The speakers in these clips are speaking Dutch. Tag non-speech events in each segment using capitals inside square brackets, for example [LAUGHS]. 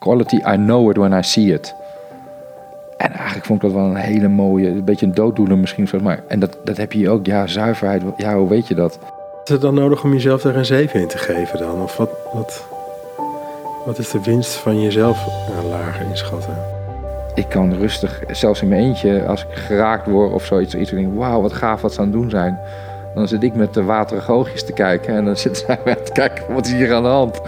Quality, I know it when I see it. En eigenlijk vond ik dat wel een hele mooie, een beetje een dooddoener misschien. Maar, en dat, dat heb je hier ook, ja, zuiverheid. Ja, hoe weet je dat? Is het dan nodig om jezelf daar een 7 in te geven dan? Of wat, wat, wat is de winst van jezelf uh, lager inschatten? Ik kan rustig, zelfs in mijn eentje, als ik geraakt word of zoiets, iets denk wauw, wat gaaf wat ze aan het doen zijn. Dan zit ik met de waterige oogjes te kijken en dan zitten zij [LAUGHS] te kijken, wat is hier aan de hand?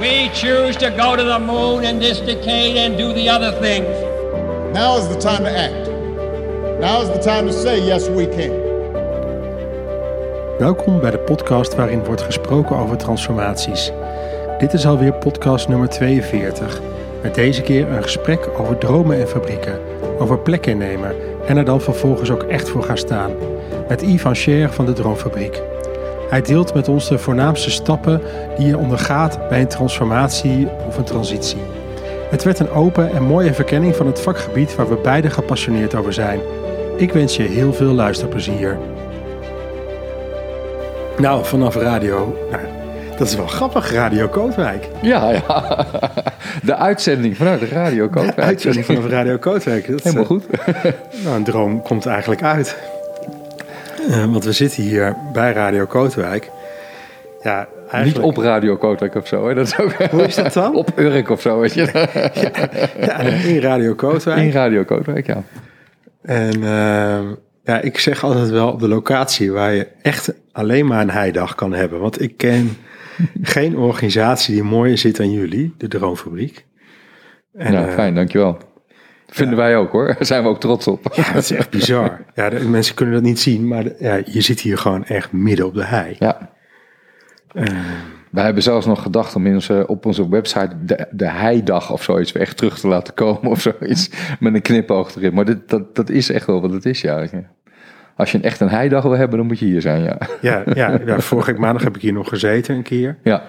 We choose to go to the moon in this decade and do the other things. Now is the time to act. Now is the time to say yes we can. Welkom bij de podcast waarin wordt gesproken over transformaties. Dit is alweer podcast nummer 42. Met deze keer een gesprek over dromen en fabrieken, over plek innemen en er dan vervolgens ook echt voor gaan staan. Met Yves Cher van de Droomfabriek. Hij deelt met ons de voornaamste stappen die je ondergaat bij een transformatie of een transitie. Het werd een open en mooie verkenning van het vakgebied waar we beide gepassioneerd over zijn. Ik wens je heel veel luisterplezier. Nou, vanaf radio. Nou, dat is wel grappig, Radio Kootwijk. Ja, ja. De uitzending vanuit de Radio Kootwijk. De uitzending vanaf Radio Kootwijk. Dat Helemaal goed. nou, een droom komt eigenlijk uit. Uh, want we zitten hier bij Radio Kootwijk. Ja, Eigenlijk... Niet op Radio Kootwijk of zo. Hè? Dat is ook... Hoe is dat dan? [LAUGHS] op Urk of zo. Weet je? ja, in Radio Kootwijk. In Radio Kootwijk, ja. En uh, ja, ik zeg altijd wel op de locatie waar je echt alleen maar een heidag kan hebben. Want ik ken [LAUGHS] geen organisatie die mooier zit dan jullie, de Droomfabriek. En, nou, fijn, dankjewel. Vinden wij ook hoor. [LAUGHS] Daar zijn we ook trots op. Ja, dat is echt bizar. Ja, de, mensen kunnen dat niet zien, maar ja, je zit hier gewoon echt midden op de hei. Ja. Uh, wij hebben zelfs nog gedacht om in onze, op onze website de, de heidag of zoiets weer echt terug te laten komen of zoiets. Met een knipoog erin. Maar dit, dat, dat is echt wel wat het is, ja. Als je een echt een heidag wil hebben, dan moet je hier zijn, ja. Ja, ja, ja vorige maandag heb ik hier nog gezeten een keer. Ja.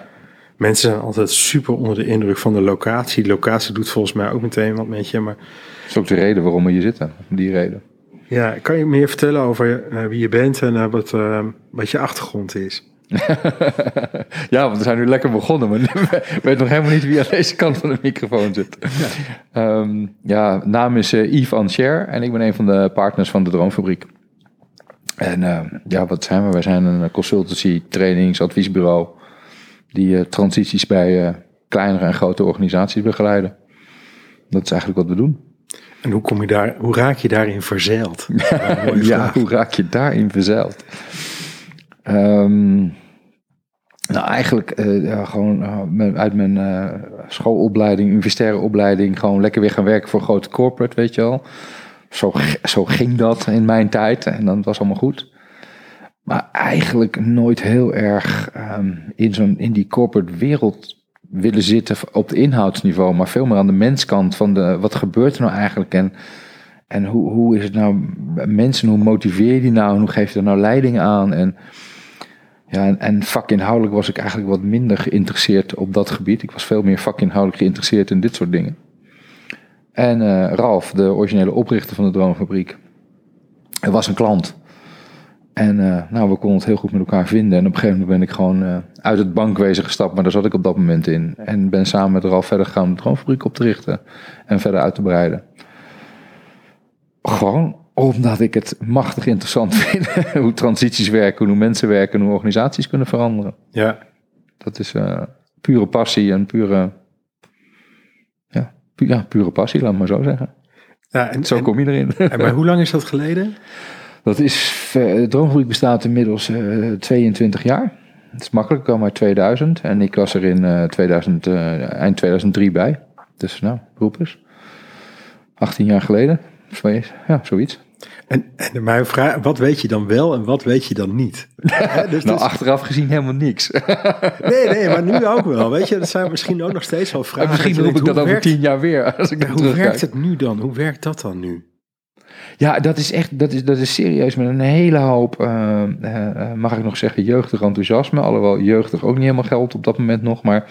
Mensen zijn altijd super onder de indruk van de locatie. De locatie doet volgens mij ook meteen wat met je, maar... Dat is ook de reden waarom we hier zitten, die reden. Ja, kan je meer vertellen over uh, wie je bent en uh, wat, uh, wat je achtergrond is? [LAUGHS] ja, want we zijn nu lekker begonnen, maar [LAUGHS] ik weet nog helemaal niet wie aan deze kant van de microfoon zit. Ja, um, ja naam is Yves Ancher en ik ben een van de partners van de Droomfabriek. En uh, ja, wat zijn we? Wij zijn een consultancy, trainings, adviesbureau die uh, transities bij kleinere en grote organisaties begeleiden. Dat is eigenlijk wat we doen. En hoe, kom je daar, hoe raak je daarin verzeild? [LAUGHS] ja, hoe raak je daarin verzeild? Um, nou, eigenlijk uh, ja, gewoon uh, uit mijn uh, schoolopleiding, universitaire opleiding, gewoon lekker weer gaan werken voor een grote corporate, weet je wel. Zo, zo ging dat in mijn tijd en dan was allemaal goed. Maar eigenlijk nooit heel erg um, in, zo'n, in die corporate wereld willen zitten op het inhoudsniveau, maar veel meer aan de menskant van de, wat gebeurt er nou eigenlijk en, en hoe, hoe is het nou, mensen, hoe motiveer je die nou en hoe geef je er nou leiding aan en ja, en, en vakinhoudelijk was ik eigenlijk wat minder geïnteresseerd op dat gebied. Ik was veel meer vakinhoudelijk geïnteresseerd in dit soort dingen. En uh, Ralf, de originele oprichter van de Droomfabriek, was een klant. En uh, nou, we konden het heel goed met elkaar vinden. En op een gegeven moment ben ik gewoon uh, uit het bankwezen gestapt, maar daar zat ik op dat moment in. En ben samen met Ralf verder gegaan om de Droomfabriek op te richten en verder uit te breiden. Gewoon omdat ik het machtig interessant [LAUGHS] vind hoe transities werken, hoe mensen werken, hoe organisaties kunnen veranderen. Ja. Dat is uh, pure passie en pure, ja, pu ja, pure passie, laat maar zo zeggen. Ja, en, zo kom je erin. En, maar hoe lang is dat geleden? Dat is, de Droomfabriek bestaat inmiddels uh, eh, 22 jaar. Het is makkelijk, ik kwam uit 2000 en ik was er in uh, 2000, eind 2003 bij. Dus nou, roep eens. 18 jaar geleden. Ja, zoiets. En, en mijn vraag, wat weet je dan wel en wat weet je dan niet? [LAUGHS] dus nou, achteraf gezien helemaal niks. [LAUGHS] nee, nee, maar nu ook wel. Weet je, dat zijn misschien ook nog steeds wel vragen. misschien roep ik dat over tien jaar weer. Als ik hoe werkt het nu dan? Hoe werkt dat dan nu? Ja, dat is echt, dat is, dat is serieus met een hele hoop, uh, uh, mag ik nog zeggen, jeugdig enthousiasme. Alhoewel jeugdig ook niet helemaal geldt op dat moment nog, maar...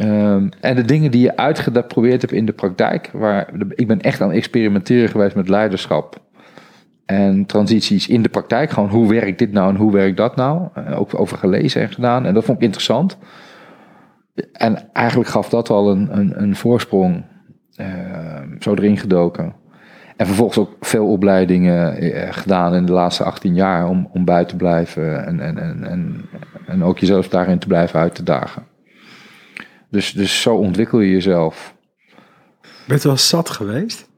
Um, en de dingen die je uitgeprobeerd hebt in de praktijk, waar ik ben echt aan het experimenteren geweest met leiderschap en transities in de praktijk. Gewoon hoe werkt dit nou en hoe werkt dat nou? Uh, ook over gelezen en gedaan. En dat vond ik interessant. en eigenlijk gaf dat al een, een, een voorsprong. eh, zo erin gedoken. En vervolgens ook veel opleidingen eh, gedaan in de laatste 18 jaar om, om bij te blijven en, en, en, en, en ook jezelf daarin te blijven uit te dagen. Dus, dus zo ontwikkel je jezelf. Ben je wel zat geweest?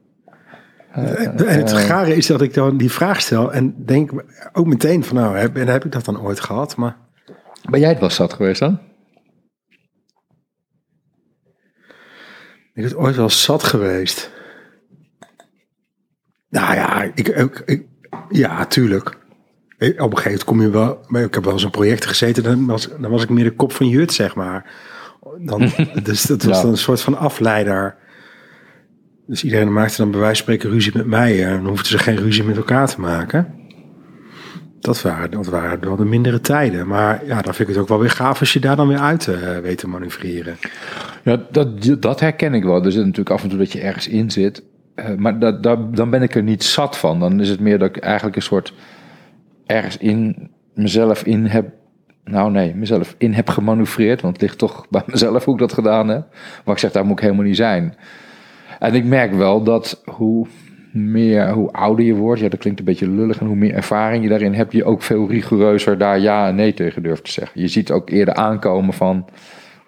Eh, en het gare is dat ik dan die vraag stel en denk ook meteen van nou, heb, en heb ik dat dan ooit gehad? Maar Ben jij het wel zat geweest dan? ik ben ooit wel zat geweest. Nou ja, ik, ik, ik- ja, tuurlijk. Op een gegeven moment kom je wel, ik heb wel eens een project gezeten, dan was, dan was ik meer de kop van Jut, zeg maar. Dan, [LAUGHS] dus dat was Ja. dan een soort van afleider. Dus iedereen maakte dan bij wijze van spreken ruzie met mij. En dan hoefden ze geen ruzie met elkaar te maken. Dat waren, dat waren wel de mindere tijden. Maar ja, dan vind ik het ook wel weer gaaf als je daar dan weer uit eh, weet te manoeuvreren. Ja, dat, dat herken ik wel. Er zit natuurlijk af en toe dat je ergens in zit. Eh, maar dat, dat, dan ben ik er niet zat van. Dan is het meer dat ik eigenlijk een soort ergens in mezelf in heb. Nou nee, mezelf in heb gemanoeuvreerd. Want het ligt toch bij mezelf hoe ik dat gedaan heb. Maar ik zeg, daar moet ik helemaal niet zijn. En ik merk wel dat hoe meer, hoe ouder je wordt, ja, dat klinkt een beetje lullig, en hoe meer ervaring je daarin hebt, je ook veel rigoureuzer daar ja en nee tegen durft te zeggen. Je ziet ook eerder aankomen van,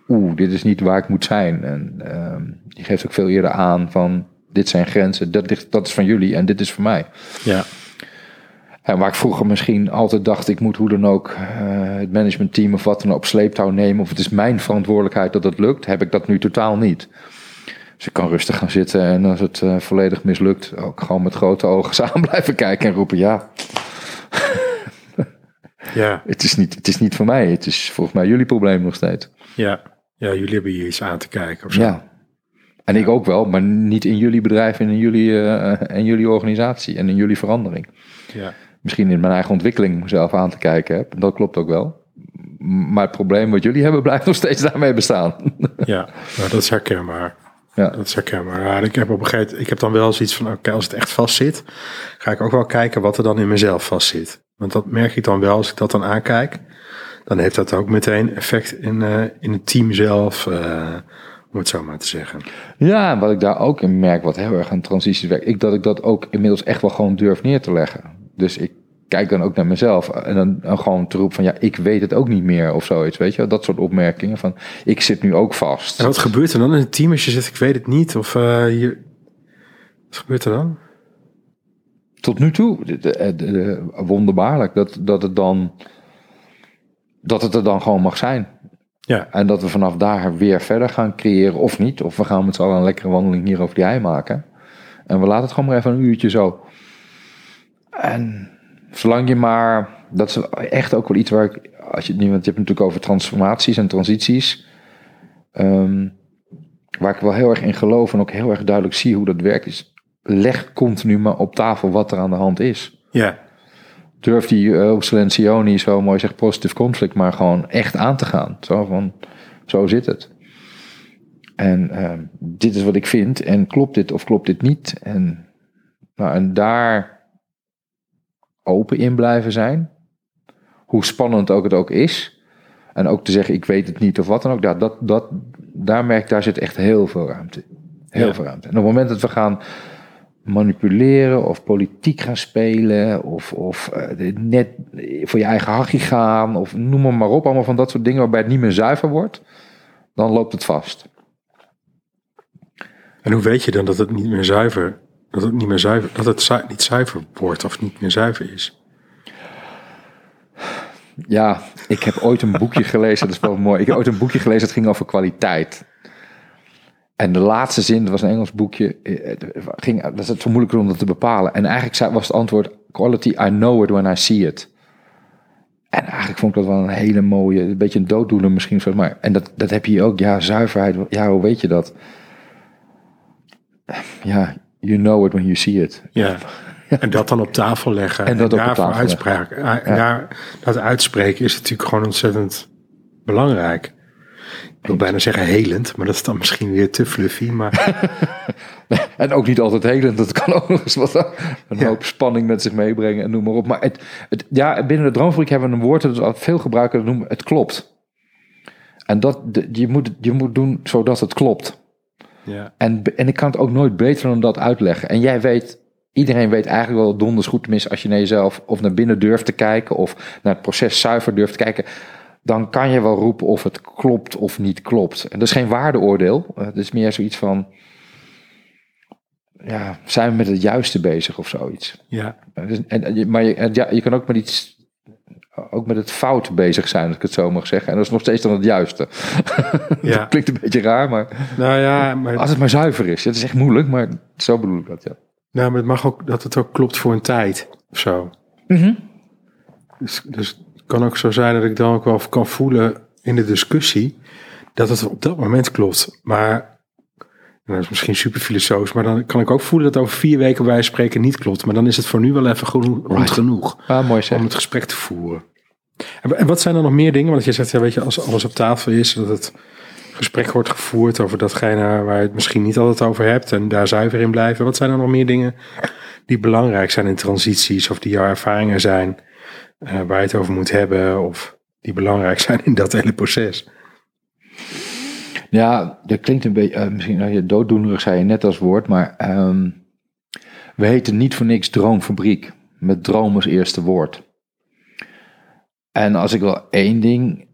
oeh, dit is niet waar ik moet zijn. En ehm, je geeft ook veel eerder aan van, dit zijn grenzen, dat, ligt, dat is van jullie en dit is van mij. Ja. En waar ik vroeger misschien altijd dacht, ik moet hoe dan ook eh, het managementteam of wat dan op sleeptouw nemen, of het is mijn verantwoordelijkheid dat het lukt, heb ik dat nu totaal niet. Dus ik kan rustig gaan zitten en als het eh, volledig mislukt, ook gewoon met grote ogen [LAUGHS] samen blijven kijken en roepen, ja, [LAUGHS] Ja, het is niet, het is niet voor mij, het is volgens mij jullie probleem nog steeds. ja. ja, jullie hebben hier iets aan te kijken of zo. Ja. En ik ook wel, maar niet in jullie bedrijf en in jullie, eh, en jullie organisatie en in jullie verandering. Ja. misschien in mijn eigen ontwikkeling mezelf aan te kijken heb. Dat klopt ook wel. Maar het probleem wat jullie hebben blijft [LAUGHS] nog steeds daarmee bestaan. [LAUGHS] Ja, nou, dat is herkenbaar. Ja. Dat is herkenbaar. Ja, ik, heb op een gegeven, ik heb dan wel zoiets van, oké, als het echt vast zit, ga ik ook wel kijken wat er dan in mezelf vast zit. Want dat merk ik dan wel als ik dat dan aankijk. Dan heeft dat ook meteen effect in, eh, in het team zelf, eh, om het zo maar te zeggen. Ja, wat ik daar ook in merk, wat heel erg aan transities werkt, ik dat ik dat ook inmiddels echt wel gewoon durf neer te leggen. Dus ik kijk dan ook naar mezelf en dan, dan gewoon te roepen van ja, ik weet het ook niet meer of zoiets, weet je? Dat soort opmerkingen van ik zit nu ook vast. En wat gebeurt er dan in het team als je zegt, ik weet het niet? Of eh, je, wat gebeurt er dan? Tot nu toe, de- de- de- wonderbaarlijk dat, dat het dan, dat het er dan gewoon mag zijn. Ja, En dat we vanaf daar weer verder gaan creëren of niet. Of we gaan met z'n allen een lekkere wandeling hier over die hei maken. En we laten het gewoon maar even een uurtje zo. En zolang je maar... Dat is echt ook wel iets waar ik... Als je, het niet, want je hebt het natuurlijk over transformaties en transities. ehm, waar ik wel heel erg in geloof en ook heel erg duidelijk zie hoe dat werkt. Is leg continu maar op tafel wat er aan de hand is ja, durf die uh, Silencioni zo mooi zegt positive conflict maar gewoon echt aan te gaan. Zo van, zo zit het. En ehm, dit is wat ik vind en klopt dit of klopt dit niet? En, nou, en daar open in blijven zijn. Hoe spannend ook het ook is. En ook te zeggen ik weet het niet of wat dan ook. Ja, dat, dat, daar merk daar zit echt heel veel ruimte. Heel Ja. veel ruimte. En op het moment dat we gaan manipuleren of politiek gaan spelen of, of eh, net voor je eigen hachje gaan of noem maar, maar op, allemaal van dat soort dingen waarbij het niet meer zuiver wordt, dan loopt het vast. En hoe weet je dan dat het niet meer zuiver, dat het niet meer zuiver, dat het zu- niet zuiver wordt of niet meer zuiver is? Ja, ik heb ooit een boekje gelezen, dat is wel mooi. Ik heb ooit een boekje gelezen dat ging over kwaliteit. En de laatste zin, dat was een Engels boekje, eh, het ging, dat is het zo moeilijk om dat te bepalen. En eigenlijk was het antwoord, quality, I know it when I see it. En eigenlijk vond ik dat wel een hele mooie, een beetje een dooddoener misschien. Maar, en dat, dat heb je hier ook, ja, zuiverheid, ja, hoe weet je dat? Ja, you know it when you see it. Ja. En dat dan op tafel leggen. [LAUGHS] En dat ook op daarvoor tafel uitspraak. En daar, dat uitspreken is natuurlijk gewoon ontzettend belangrijk. Ik wil bijna zeggen helend, maar dat is dan misschien weer te fluffy. Maar [LAUGHS] En ook niet altijd helend. Dat kan ook nog eens wat een Ja. hoop spanning met zich meebrengen en noem maar op. Maar het, het, ja, binnen de droomfabriek hebben we een woord dat we veel gebruiken. Dat noemen het klopt. En dat, je, moet, je moet doen zodat het klopt. Ja. En, en ik kan het ook nooit beter dan dat uitleggen. En jij weet, iedereen weet eigenlijk wel donders goed, tenminste als je naar jezelf of naar binnen durft te kijken of naar het proces zuiver durft te kijken, dan kan je wel roepen of het klopt of niet klopt. En dat is geen waardeoordeel. Eh, Het is meer zoiets van, ja, zijn we met het juiste bezig of zoiets. Ja. Eh, dus- En, maar je, ja, je kan ook met iets, ook met het fout bezig zijn, als ik het zo mag zeggen. En dat is nog steeds dan het juiste. [LAUGHS] Ja. dat klinkt een beetje raar, maar Nou ja, maar, als het maar zuiver is. Het is echt moeilijk, maar zo bedoel ik dat, ja. nou, maar het mag ook dat het ook klopt voor een tijd of zo. Mhm. Dus, dus kan ook zo zijn dat ik dan ook wel kan voelen in de discussie dat het op dat moment klopt. Maar dat is misschien super maar dan kan ik ook voelen dat over vier weken bij spreken niet klopt. Maar dan is het voor nu wel even goed Right. genoeg Ah, mooi om het gesprek te voeren. En, en wat zijn er nog meer dingen? Want je zegt, ja, weet je, als alles op tafel is, dat het gesprek wordt gevoerd over datgene waar je het misschien niet altijd over hebt en daar zuiver in blijven. Wat zijn er nog meer dingen die belangrijk zijn in transities of die jouw ervaringen zijn eh, waar je het over moet hebben of die belangrijk zijn in dat hele proces? Ja, dat klinkt een beetje, eh, misschien nou, je dooddoenerig zei je net als woord, maar ehm, we heten niet voor niks Droomfabriek, met droom als eerste woord. En als ik wel één ding,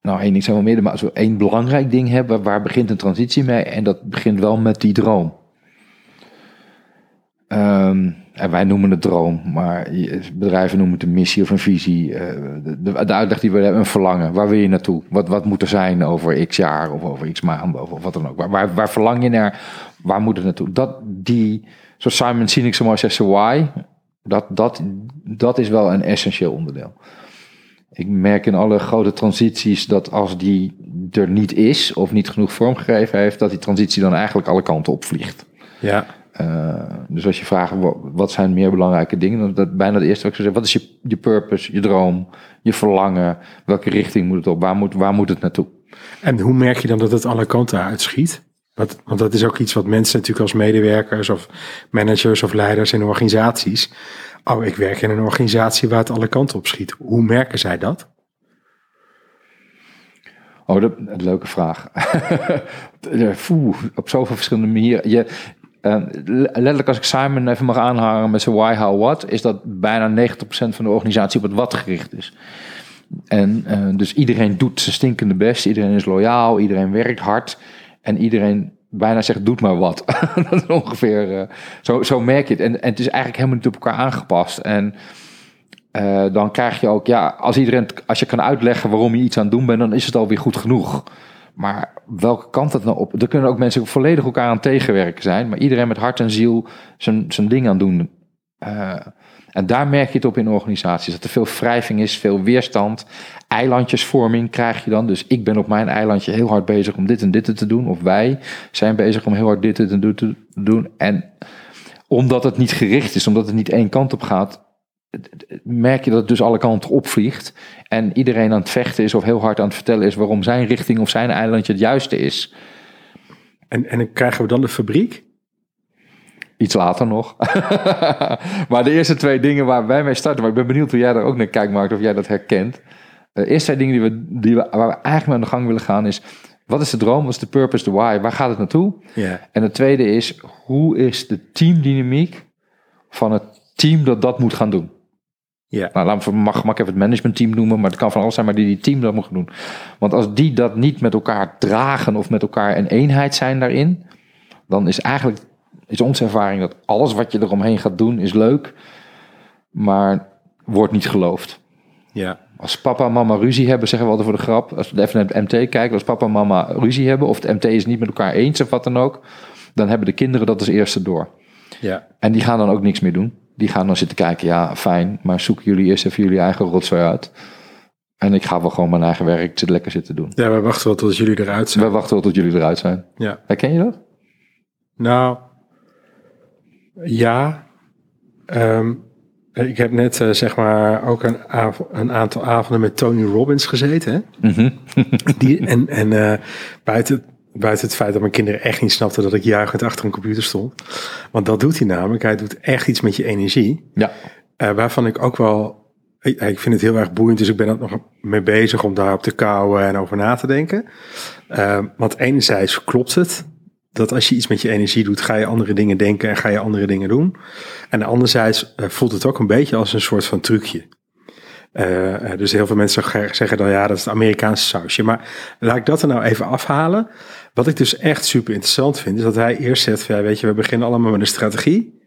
nou één ding zijn wel meer, maar als we één belangrijk ding hebben, waar begint een transitie mee? En dat begint wel met die droom. Ehm, en wij noemen het droom, maar bedrijven noemen het een missie of een visie. Eh, de, de, uitleg die we hebben, een verlangen. Waar wil je naartoe? Wat, wat moet er zijn over x jaar of over x maanden of, of wat dan ook? Waar, waar, verlang je naar? Waar moet het naartoe? Dat, die, zoals Simon Sinek zo mooi zegt, so why, dat, dat, dat is wel een essentieel onderdeel. Ik merk in alle grote transities dat als die er niet is of niet genoeg vormgegeven heeft, dat die transitie dan eigenlijk alle kanten opvliegt. Ja, Uh, dus als je vraagt wa- wat zijn meer belangrijke dingen, dan dat bijna het eerste wat ik zou zeggen. Wat is je, je purpose, je droom, je verlangen? Welke richting moet het op? Waar moet, waar moet het naartoe? en hoe merk je dan dat het alle kanten uitschiet? Want, want dat is ook iets wat mensen natuurlijk als medewerkers of managers of leiders in organisaties. Oh, ik werk in een organisatie waar het alle kanten op schiet. Hoe merken zij dat? Oh, dat een leuke vraag. [LAUGHS] Ja, Foeh, op zoveel verschillende manieren. Je, eh, letterlijk als ik Simon even mag aanhangen met zijn why, how, what, is dat bijna 90% van de organisatie op het wat gericht is. En eh, dus iedereen doet zijn stinkende best, iedereen is loyaal, iedereen werkt hard en iedereen bijna zegt doet maar wat. [LAUGHS] dat is ongeveer, eh, zo, zo merk je het. En, en het is eigenlijk helemaal niet op elkaar aangepast. En eh, dan krijg je ook, ja, als iedereen, als je kan uitleggen waarom je iets aan het doen bent, dan is het alweer goed genoeg. Maar welke kant het nou op? Er kunnen ook mensen volledig elkaar aan tegenwerken zijn, maar iedereen met hart en ziel zijn, zijn ding aan doen. Eh, en daar merk je het op in organisaties. Dat er veel wrijving is, veel weerstand. Eilandjesvorming krijg je dan. Dus ik ben op mijn eilandje heel hard bezig om dit en dit te doen. Of wij zijn bezig om heel hard dit en dit te doen. En omdat het niet gericht is, omdat het niet één kant op gaat, merk je dat het dus alle kanten opvliegt. En iedereen aan het vechten is of heel hard aan het vertellen is waarom zijn richting of zijn eilandje het juiste is. En, en dan krijgen we dan de fabriek? Iets later nog. [LAUGHS] maar de eerste twee dingen waar wij mee starten, maar ik ben benieuwd hoe jij daar ook naar kijkt, Mark, of jij dat herkent. De eerste twee dingen die we, die we, waar we eigenlijk mee aan de gang willen gaan is, wat is de droom, wat is de purpose, de why, waar gaat het naartoe? En het tweede is, hoe is de teamdynamiek van het team dat dat moet gaan doen? Ja. Nou, laten we mag, even het managementteam noemen, maar het kan van alles zijn, maar die die team dat moet doen. Want als die dat niet met elkaar dragen of met elkaar een eenheid zijn daarin, dan is eigenlijk is onze ervaring dat alles wat je eromheen gaat doen is leuk, maar wordt niet geloofd. Ja. Als papa en mama ruzie hebben, zeggen we altijd voor de grap, als we even naar het MT kijken, als papa en mama ruzie hebben, of het MT is niet met elkaar eens of wat dan ook, dan hebben de kinderen dat als eerste door. Ja. En die gaan dan ook niks meer doen. Die gaan dan zitten kijken, ja, fijn, maar zoeken jullie eerst even jullie eigen rotzooi uit. En ik ga wel gewoon mijn eigen werk zitten lekker zitten doen. Ja, we wachten wel tot jullie eruit zijn. We wachten wel tot jullie eruit zijn. Ja. Herken je dat? Nou, ja. Ehm, ik heb net eh, zeg maar ook een, een aantal avonden met Tony Robbins gezeten. Hè? Mhm. [LAUGHS] Die, en en eh, buiten, buiten het feit dat mijn kinderen echt niet snapten dat ik juichend achter een computer stond. Want dat doet hij namelijk. Hij doet echt iets met je energie. Ja. Eh, waarvan ik ook wel ik, ik vind het heel erg boeiend, dus ik ben er nog mee bezig om daarop te kouwen en over na te denken. Uh, want enerzijds klopt het, dat als je iets met je energie doet, ga je andere dingen denken en ga je andere dingen doen. En anderzijds uh, voelt het ook een beetje als een soort van trucje. Uh, dus heel veel mensen zeggen dan ja, dat is het Amerikaanse sausje. Maar laat ik dat er nou even afhalen. Wat ik dus echt super interessant vind, is dat hij eerst zegt: ja, weet je, we beginnen allemaal met een strategie.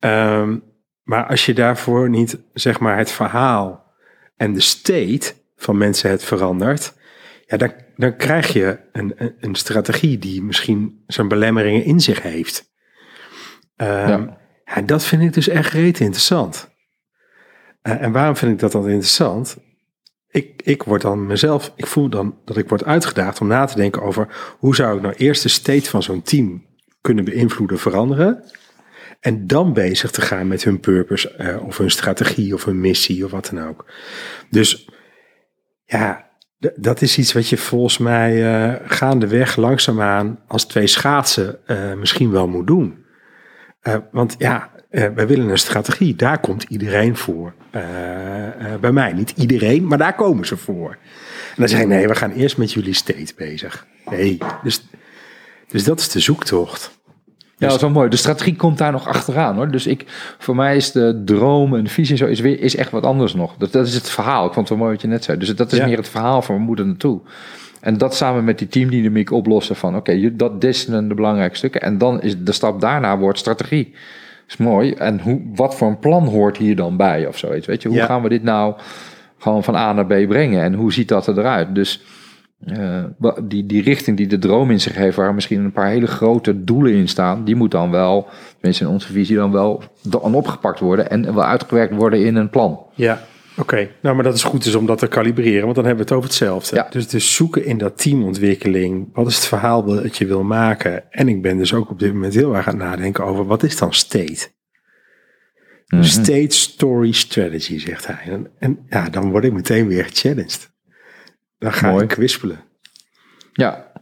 Um, maar als je daarvoor niet, zeg maar, het verhaal en de state van mensen het verandert, ja, dan, dan krijg je een, een, een strategie die misschien zijn belemmeringen in zich heeft. Um, ja. ja. dat vind ik dus echt reet interessant. Uh, en waarom vind ik dat dan interessant? Ik, ik word dan mezelf, ik voel dan dat ik word uitgedaagd om na te denken over hoe zou ik nou eerst de state van zo'n team kunnen beïnvloeden, veranderen. En dan bezig te gaan met hun purpose uh, of hun strategie of hun missie of wat dan ook. Dus ja, dat is iets wat je volgens mij uh, gaandeweg langzaamaan als twee schaatsen uh, misschien wel moet doen. want ja, wij willen een strategie. Daar komt iedereen voor. bij mij niet iedereen, maar daar komen ze voor. En dan zeg ik, nee, we gaan eerst met jullie state bezig. Nee, dus, dus dat is de zoektocht. Ja, dat is wel mooi. De strategie komt daar nog achteraan hoor. Dus ik, voor mij is de droom en de visie zo is, weer, is echt wat anders nog. Dat, dat is het verhaal. Ik vond het wel mooi wat je net zei. Dus dat is meer het verhaal van we moeten naartoe. En dat samen met die teamdynamiek oplossen van oké, okay, dat dit zijn de belangrijke stukken. En dan is de stap daarna wordt strategie. Is mooi. En hoe, wat voor een plan hoort hier dan bij of zoiets? Weet je, hoe gaan we dit nou gewoon van A naar B brengen? En hoe ziet dat eruit? Dus uh, die, die richting die de droom in zich heeft, waar misschien een paar hele grote doelen in staan, die moet dan wel, mensen in onze visie, dan wel dan opgepakt worden en wel uitgewerkt worden in een plan. Ja, oké. Nou, maar dat is goed dus om dat te kalibreren, want dan hebben we het over hetzelfde. Ja. Dus, dus zoeken in dat teamontwikkeling, wat is het verhaal dat je wil maken? En ik ben dus ook op dit moment heel erg aan het nadenken over, wat is dan state? Mm -hmm. State Story Strategy, zegt hij. En, en ja, dan word ik meteen weer gechallenged. Dan ga mooi. ik kwispelen. Ja.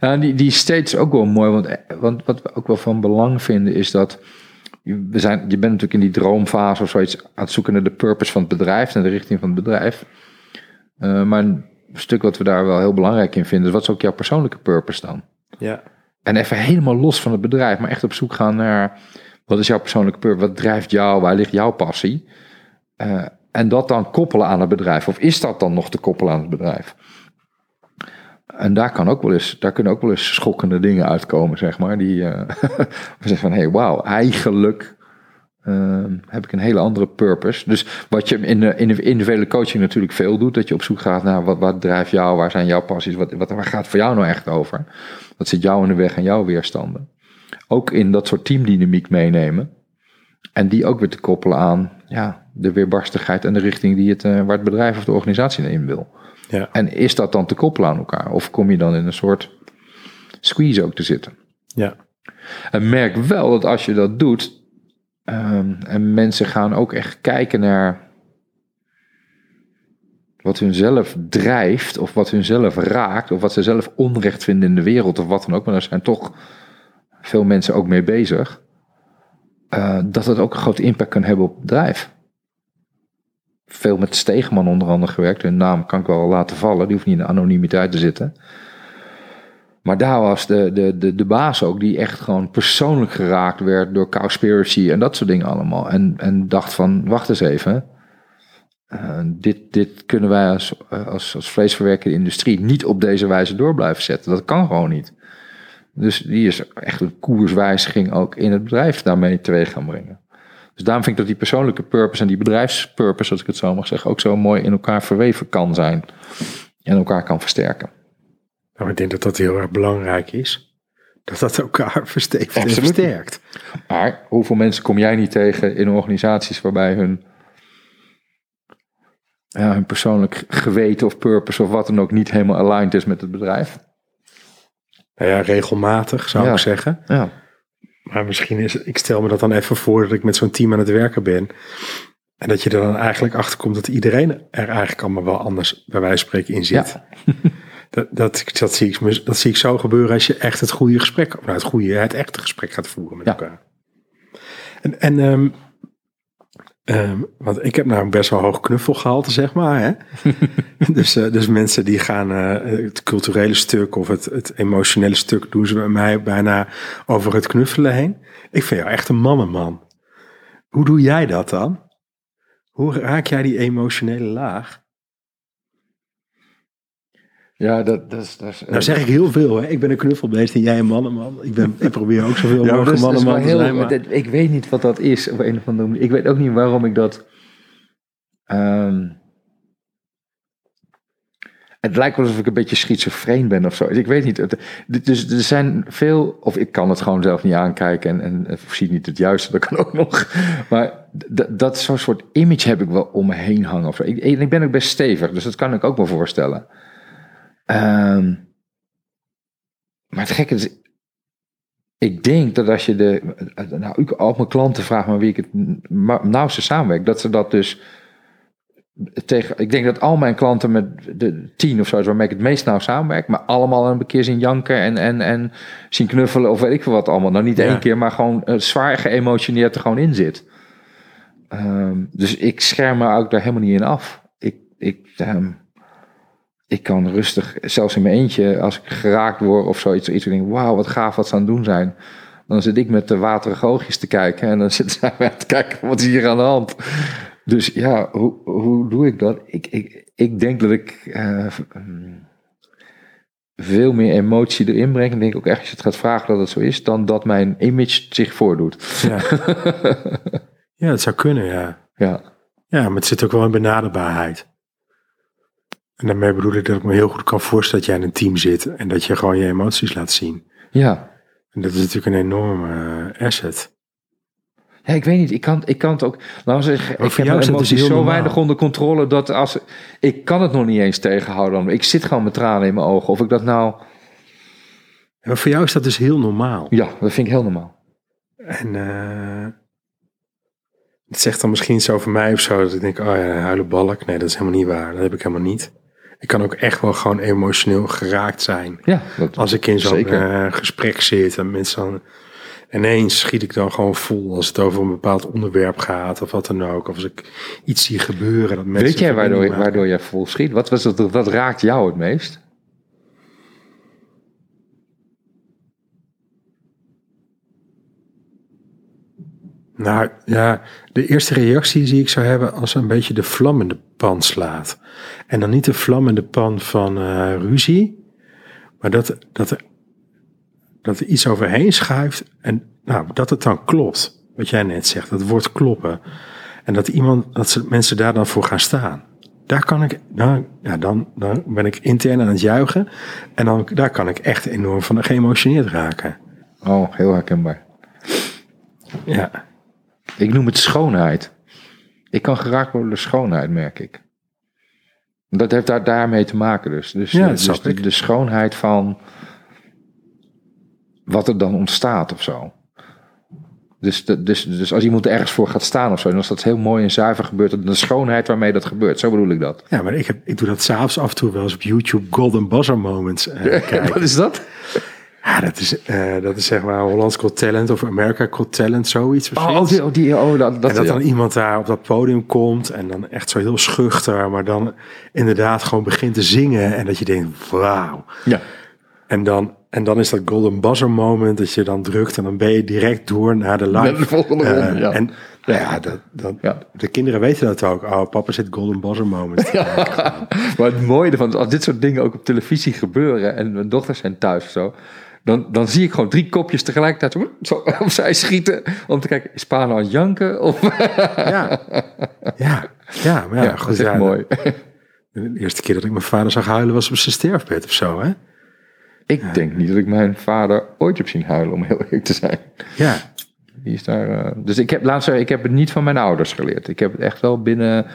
Nou, die, die state is ook wel mooi, want, want wat we ook wel van belang vinden is dat we zijn, je bent natuurlijk in die droomfase of zoiets aan het zoeken naar de purpose van het bedrijf, naar de richting van het bedrijf. Uh, maar een stuk wat we daar wel heel belangrijk in vinden, is wat is ook jouw persoonlijke purpose dan? Ja. En even helemaal los van het bedrijf, maar echt op zoek gaan naar wat is jouw persoonlijke purpose, wat drijft jou, waar ligt jouw passie? Uh, en dat dan koppelen aan het bedrijf. Of is dat dan nog te koppelen aan het bedrijf? En daar, kan ook wel eens, daar kunnen ook wel eens schokkende dingen uitkomen, zeg maar. Die [LAUGHS] uh, zeggen van, hé, hey, wauw, eigenlijk uh, heb ik een hele andere purpose. Dus wat je in de, in coaching natuurlijk veel doet, dat je op zoek gaat naar wat, wat drijft jou, waar zijn jouw passies, wat, wat, waar gaat het voor jou nou echt over? Wat zit jou in de weg en jouw weerstanden? Ook in dat soort teamdynamiek meenemen. En die ook weer te koppelen aan ja, de weerbarstigheid en de richting die het, uh, waar het bedrijf of de organisatie in wil. Ja. En is dat dan te koppelen aan elkaar? Of kom je dan in een soort squeeze ook te zitten? Ja. En merk wel dat als je dat doet, um, en mensen gaan ook echt kijken naar wat hun zelf drijft, of wat hun zelf raakt, of wat ze zelf onrecht vinden in de wereld, of wat dan ook, maar daar zijn toch veel mensen ook mee bezig. Uh, dat het ook een grote impact kan hebben op het bedrijf. Veel met Stegeman onder andere gewerkt. Hun naam kan ik wel laten vallen. Die hoeft niet in de anonimiteit te zitten. Maar daar was de, de, de, de baas ook, die echt gewoon persoonlijk geraakt werd door Cowspiracy en dat soort dingen allemaal. En, en dacht van, wacht eens even. Uh, dit, dit kunnen wij als, als, als vleesverwerkende industrie niet op deze wijze door blijven zetten. Dat kan gewoon niet. Dus die is echt een koerswijziging ook in het bedrijf daarmee teweeg gaan brengen. Dus daarom vind ik dat die persoonlijke purpose en die bedrijfspurpose, als ik het zo mag zeggen, ook zo mooi in elkaar verweven kan zijn. En elkaar kan versterken. Nou, ik denk dat dat heel erg belangrijk is. Dat dat elkaar [LAUGHS] verstevigt en versterkt. Maar hoeveel mensen kom jij niet tegen in organisaties waarbij hun, ja, hun persoonlijk geweten of purpose of wat dan ook niet helemaal aligned is met het bedrijf? Nou ja, regelmatig zou ja. ik zeggen. Ja. Maar misschien is, ik stel me dat dan even voor dat ik met zo'n team aan het werken ben. En dat je er dan eigenlijk achter komt dat iedereen er eigenlijk allemaal wel anders bij wijze van spreken in zit. Ja. [LAUGHS] dat, dat, dat, zie ik, dat zie ik zo gebeuren als je echt het goede gesprek, nou het goede, het echte gesprek gaat voeren met Ja. elkaar. En, en um, Ehm, want ik heb nou best wel hoog knuffelgehalte, zeg maar. Hè? [LAUGHS] dus, eh, dus mensen die gaan eh, het culturele stuk of het, het emotionele stuk doen ze bij mij bijna over het knuffelen heen. Ik vind jou echt een mannenman. Hoe doe jij dat dan? Hoe raak jij die emotionele laag? Ja, dat, dat is... Dat is Nou zeg ik heel veel, hè? Ik ben een knuffelbeest en jij een mannenman. Ik, ben, ik probeer ook zoveel Ja, mogelijk wel mannenman te zijn. Maar... dat- Ik weet niet wat dat is op een of andere manier. Ik weet ook niet waarom ik dat. ehm, het lijkt wel alsof ik een beetje schizofreen ben of zo. Ik weet niet. Dus er zijn veel, of ik kan het gewoon zelf niet aankijken en, en of zie niet het juiste, dat kan [LAUGHS] ook nog. Maar dat zo'n soort image heb ik wel om me heen hangen of zo. Ik, ik ben ook best stevig, dus dat kan ik ook wel voorstellen. Ehm, maar het gekke is, ik denk dat als je de. Nou, ik, al mijn klanten vragen maar wie ik het nauwste samenwerk, dat ze dat dus. Tegen, ik denk dat al mijn klanten met de tien of zo is waarmee ik het meest nauw samenwerk, maar allemaal een keer zien janken en, en, en zien knuffelen of weet ik veel wat allemaal. Nou, niet Ja. één keer, maar gewoon eh, zwaar geëmotioneerd er gewoon in zit. Ehm, dus ik scherm me ook daar helemaal niet in af. Ik, ik, ehm, ik kan rustig, zelfs in mijn eentje, als ik geraakt word of zoiets, iets denk, wauw, wat gaaf wat ze aan het doen zijn. Dan zit ik met de waterige oogjes te kijken en dan [LAUGHS] zitten zij aan te kijken, wat is hier aan de hand? Dus ja, hoe, hoe doe ik dat? Ik, ik, ik denk dat ik eh, veel meer emotie erin breng. En denk ook echt, als je het gaat vragen dat het zo is, dan dat mijn image zich voordoet. Ja. [LAUGHS] ja, dat zou kunnen, ja. Ja, Ja, maar het zit ook wel in benaderbaarheid. En daarmee bedoel ik dat ik me heel goed kan voorstellen dat jij in een team zit en dat je gewoon je emoties laat zien. ja. En dat is natuurlijk een enorme eh, asset. Ja, ik weet niet. Ik kan, ik kan het ook. Nou, zeg, ik voor heb mijn dus emoties zo normaal. weinig onder controle dat als ik kan het nog niet eens tegenhouden. Ik zit gewoon met tranen in mijn ogen. Of ik dat nou. Maar voor jou is dat dus heel normaal. Ja, dat vind ik heel normaal. En eh, het zegt dan misschien iets over mij of zo. Dat ik denk, oh ja, huilen balk. Nee, dat is helemaal niet waar. Dat heb ik helemaal niet. Ik kan ook echt wel gewoon emotioneel geraakt zijn. Ja, dat, Als ik in zo'n eh, gesprek zit en mensen dan... Ineens schiet ik dan gewoon vol als het over een bepaald onderwerp gaat of wat dan ook. Of als ik iets zie gebeuren. Dat mensen weet jij waardoor, waardoor jij vol schiet? Wat, was het, wat raakt jou het meest? Nou ja, de eerste reactie zie ik zou hebben als een beetje de vlammende pan slaat. En dan niet de vlammende pan van eh, ruzie, maar dat, dat, er, dat er iets overheen schuift en nou, dat het dan klopt. Wat jij net zegt, dat woord kloppen. En dat iemand, dat ze, mensen daar dan voor gaan staan. Daar kan ik, dan, ja, dan, dan ben ik intern aan het juichen. En dan, daar kan ik echt enorm van geëmotioneerd raken. Oh, heel herkenbaar. Ja, Ik noem het schoonheid. Ik kan geraakt worden door schoonheid, merk ik. Dat heeft daar, daarmee te maken dus. Dus, Ja, dat dus snap de, ik. de schoonheid van wat er dan ontstaat of zo. Dus, de- dus, dus als iemand ergens voor gaat staan of zo, dan is dat heel mooi en zuiver gebeurd. De schoonheid waarmee dat gebeurt, zo bedoel ik dat. Ja, maar ik, heb, ik doe dat s'avonds af en toe wel eens op YouTube Golden Buzzer Moments eh, [LAUGHS] kijken. Wat is dat? Ja, dat is, eh, dat is zeg maar Hollands Got Talent of America Got Talent, zoiets. Oh, die, oh, die, oh dat, dat, en dat ja. dan iemand daar op dat podium komt en dan echt zo heel schuchter, maar dan inderdaad gewoon begint te zingen en dat je denkt, wauw. Ja. En dan, en dan is dat Golden Buzzer Moment dat je dan drukt en dan ben je direct door naar de live. De volgende Eh, ronde, ja. En nou ja, dat, dat, Ja. de kinderen weten dat ook. Oh, papa zit Golden Buzzer Moment. [LAUGHS] Maar het mooie ervan is, als dit soort dingen ook op televisie gebeuren en mijn dochters zijn thuis of zo, dan, dan zie ik gewoon drie kopjes tegelijkertijd zo, [LAUGHS] opzij schieten om te kijken, is pa nou aan janken? Of, [LAUGHS] Ja, ja, ja, maar ja, ja, goed. dat is ja, mooi. De eerste keer dat ik mijn vader zag huilen was op zijn sterfbed of zo, hè? Ik denk niet dat ik mijn vader ooit heb zien huilen, om heel eerlijk te zijn. Ja, Die is daar, eh, dus ik heb, laat zeggen, ik heb het niet van mijn ouders geleerd. Ik heb het echt wel binnen,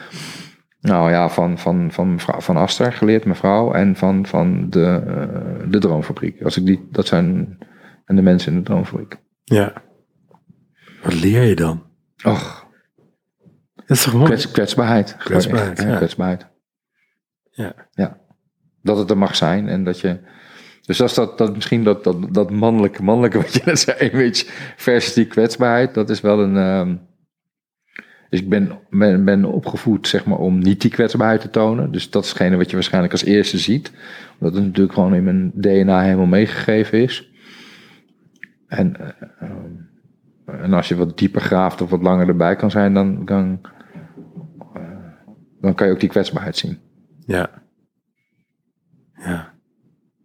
nou ja, van, van, van, mevrouw- van Aster geleerd, mevrouw, en van, van de, eh, de Droomfabriek. Als ik die, dat zijn, en de mensen in de Droomfabriek. ja. Wat leer je dan? Och, Dat is toch mooi? kwets, kwetsbaarheid. Kwetsbaarheid, ja. kwetsbaarheid. Ja. ja. Dat het er mag zijn en dat je... Dus als dat, dat misschien dat, dat, dat mannelijke, mannelijke [LAUGHS] wat je net zei, image versus die kwetsbaarheid, dat is wel een... ehm, Dus ik ben, ben, ben opgevoed zeg maar, om niet die kwetsbaarheid te tonen. Dus dat is hetgene wat je waarschijnlijk als eerste ziet. Omdat het natuurlijk gewoon in mijn DNA helemaal meegegeven is. En, eh, en als je wat dieper graaft of wat langer erbij kan zijn, dan, dan, eh, dan kan je ook die kwetsbaarheid zien. Ja. Ja.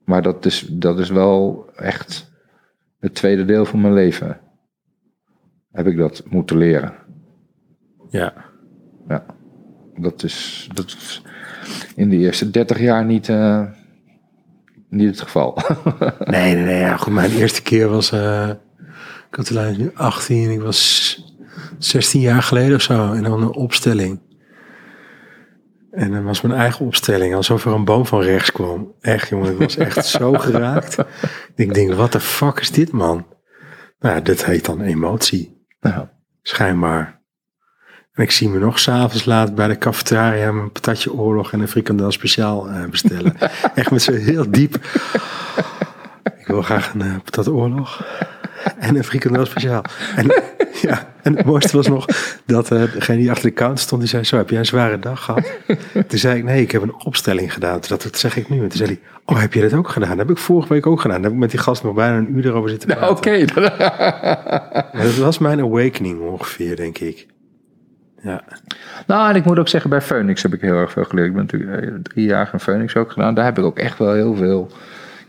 Maar dat is, dat is wel echt het tweede deel van mijn leven. Heb ik dat moeten leren. Ja. Ja. Dat is, dat is in de eerste 30 jaar niet, eh, niet het geval. [LAUGHS] Nee, nee, nee. Ja, goed, mijn eerste keer was... eh ik had de nu 18. Ik was 16 jaar geleden of zo. En dan een opstelling. En dat was mijn eigen opstelling. Alsof er een boom van rechts kwam. Echt, jongen. Ik was echt zo [LAUGHS] geraakt. Ik denk, wat de fuck is dit, man? Nou, ja, dit heet dan emotie. Ja. Schijnbaar. En ik zie me nog s'avonds laat bij de cafetaria een patatje oorlog en een frikandel speciaal eh, bestellen. [LAUGHS] Echt met zo heel diep. Ik wil graag een eh, patat oorlog en een frikandel speciaal. En, [LAUGHS] ja, en het mooiste was nog dat eh, degene die achter de counter stond, die zei zo, heb jij een zware dag gehad? Toen zei ik, nee, ik heb een opstelling gedaan. Toen dat zeg ik nu. En toen zei hij, oh, heb je dat ook gedaan? Dat heb ik vorige week ook gedaan. Daar heb ik met die gast nog bijna een uur erover zitten Nou. Oké. [LAUGHS] Dat was mijn awakening ongeveer, denk ik. Ja. Nou, en ik moet ook zeggen, bij Phoenix heb ik heel erg veel geleerd. Ik ben natuurlijk eh, drie jaar in Phoenix ook gedaan. Daar heb ik ook echt wel heel veel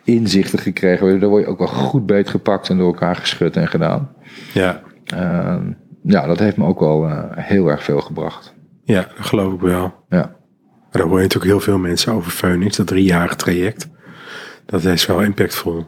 inzichten gekregen. Daar word je ook wel goed beet gepakt en door elkaar geschud en gedaan. Ja, Ehm, ja, dat heeft me ook wel eh, heel erg veel gebracht. ja, dat geloof ik wel. Ja. Maar daar hoor je natuurlijk heel veel mensen over Phoenix, dat driejarige traject. Dat is wel impactvol.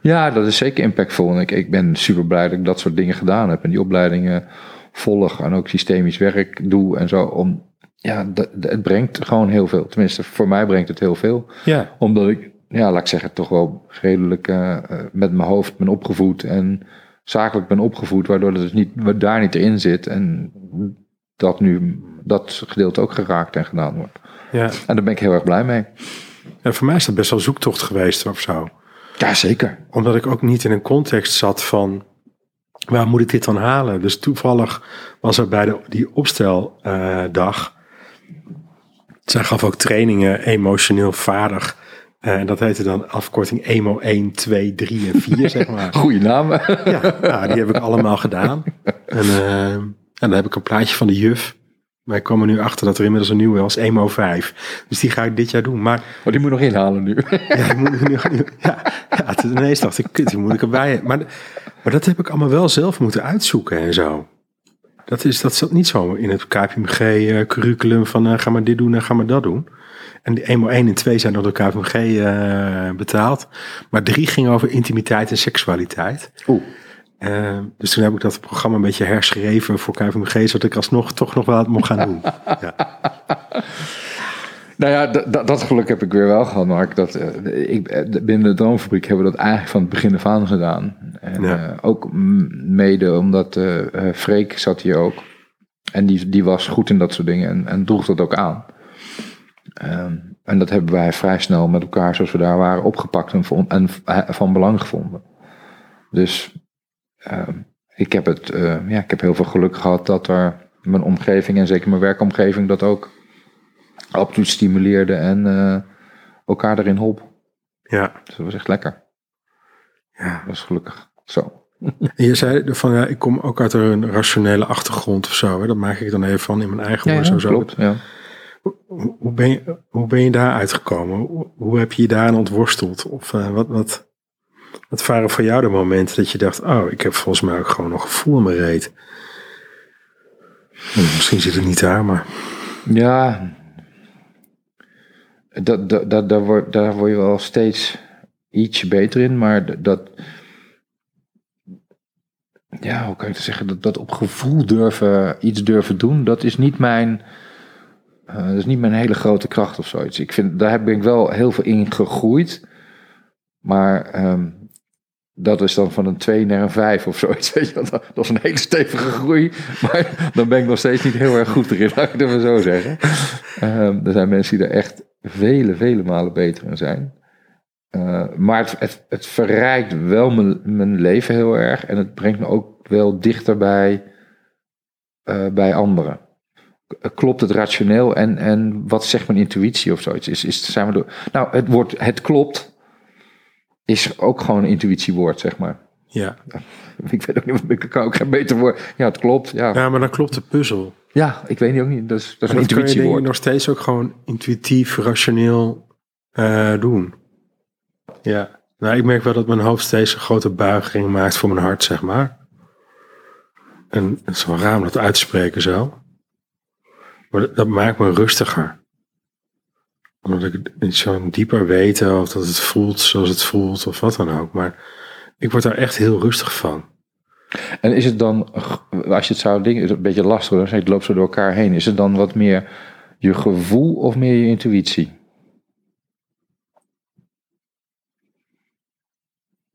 Ja, dat is zeker impactvol. En ik, ik ben super blij dat ik dat soort dingen gedaan heb. En die opleidingen volg en ook systemisch werk doe en zo. Om, ja, dat- dat- het brengt gewoon heel veel. Tenminste, voor mij brengt het heel veel. Ja, Omdat ik, ja, laat ik zeggen, toch wel redelijk eh, eh, met mijn hoofd ben opgevoed. En zakelijk ben opgevoed, waardoor het dus niet, daar niet in zit. En dat nu, dat gedeelte ook geraakt en gedaan wordt. ja. En daar ben ik heel erg blij mee. En voor mij is dat best wel zoektocht geweest of zo. Ja, zeker. Omdat ik ook niet in een context zat van, waar moet ik dit dan halen? Dus toevallig was er bij de, die opsteldag, zij gaf ook trainingen emotioneel vaardig. Eh, En dat heette dan afkorting EMO 1, 2, 3 en 4, zeg maar. [LAUGHS] Goeie naam. Ja, nou, die heb ik allemaal gedaan. En, eh, en dan heb ik een plaatje van de juf. Wij komen nu achter dat er inmiddels een nieuwe was, EMO 5. Dus die ga ik dit jaar doen. Maar Oh, die moet nog inhalen nu. [LAUGHS] ja, ik moet nu, nu- ja, ja het, ineens dacht ik, kut, die moet ik erbij. Maar, maar dat heb ik allemaal wel zelf moeten uitzoeken en zo. Dat, is, dat zat niet zo in het KPMG-curriculum van eh, ga maar dit doen en ga maar dat doen. En die eenmaal 1 en 2 zijn door de KPMG eh, betaald. Maar 3 ging over intimiteit en seksualiteit. Oeh. Eh, dus toen heb ik dat programma een beetje herschreven voor KPMG, zodat ik alsnog toch nog wel wat mocht gaan doen. Ja, Nou ja, dat geluk heb ik weer wel gehad, Mark. Dat, eh, ik, eh, binnen de Droomfabriek hebben we dat eigenlijk van het begin af aan gedaan. En Ja. eh, ook mede omdat Freek zat hier ook. En die, die was goed in dat soort dingen en, en droeg dat ook aan. Ehm, en dat hebben wij vrij snel met elkaar, zoals we daar waren, opgepakt en, en van belang gevonden. Dus ehm, ik, heb het, eh, ja, ik heb heel veel geluk gehad dat er mijn omgeving en zeker mijn werkomgeving dat ook absoluut stimuleerde en eh, elkaar erin hielp. ja, Dus dat was echt lekker. ja. Dat was gelukkig zo. [LAUGHS] En je zei van ja, ik kom ook uit een rationele achtergrond of zo. Hè? Dat maak ik dan even van in mijn eigen woorden. sowieso. klopt. Ja. Hoe, hoe ben je, hoe ben je daar uitgekomen? Hoe, hoe heb je je daar aan ontworsteld? Of eh, wat, wat, wat waren voor jou de momenten dat je dacht, oh, ik heb volgens mij ook gewoon nog gevoel in mijn reet. Hm, Misschien zit het niet daar, maar Ja, dat, dat, dat, daar, word, daar word je wel steeds ietsje beter in, maar dat, ja, hoe kan ik het zeggen, dat, dat op gevoel durven, iets durven doen, dat is niet mijn, eh, dat is niet mijn hele grote kracht of zoiets. Ik vind, daar heb ik wel heel veel in gegroeid, maar ehm, dat is dan van een 2 naar een 5 of zoiets. [LAUGHS] Dat, is een hele stevige groei. Maar dan ben ik nog steeds niet heel erg goed erin, laat ik even zo zeggen. Ehm, er zijn mensen die er echt vele, vele malen beter in zijn. Eh, maar het, het, verrijkt wel mijn, leven heel erg. En het brengt me ook wel dichter bij eh, bij anderen? Klopt het rationeel en, en wat zegt mijn intuïtie of zoiets? Is, is, zijn we door... Nou, het woord het klopt is ook gewoon een intuïtiewoord, zeg maar. Ja. [LAUGHS] Ik weet ook niet, ik kan ook geen beter woord. Ja, het klopt. Ja, ja, maar dan klopt de puzzel. ja ik weet niet ook niet. Dat is, dat is En een dat kun je intuïtiewoord. nog steeds ook gewoon intuïtief, rationeel eh, doen. Ja. Nou, ik merk wel dat mijn hoofd steeds een grote buiging maakt voor mijn hart, zeg maar. En het is wel raar om dat uit te spreken zo. Maar dat, dat maakt me rustiger. Omdat ik niet zo dieper weten of dat het voelt zoals het voelt of wat dan ook. Maar ik word daar echt heel rustig van. En is het dan, als je het zou dingen, is het een beetje lastig, dan zeg loopt zo door elkaar heen. Is het dan wat meer je gevoel of meer je intuïtie?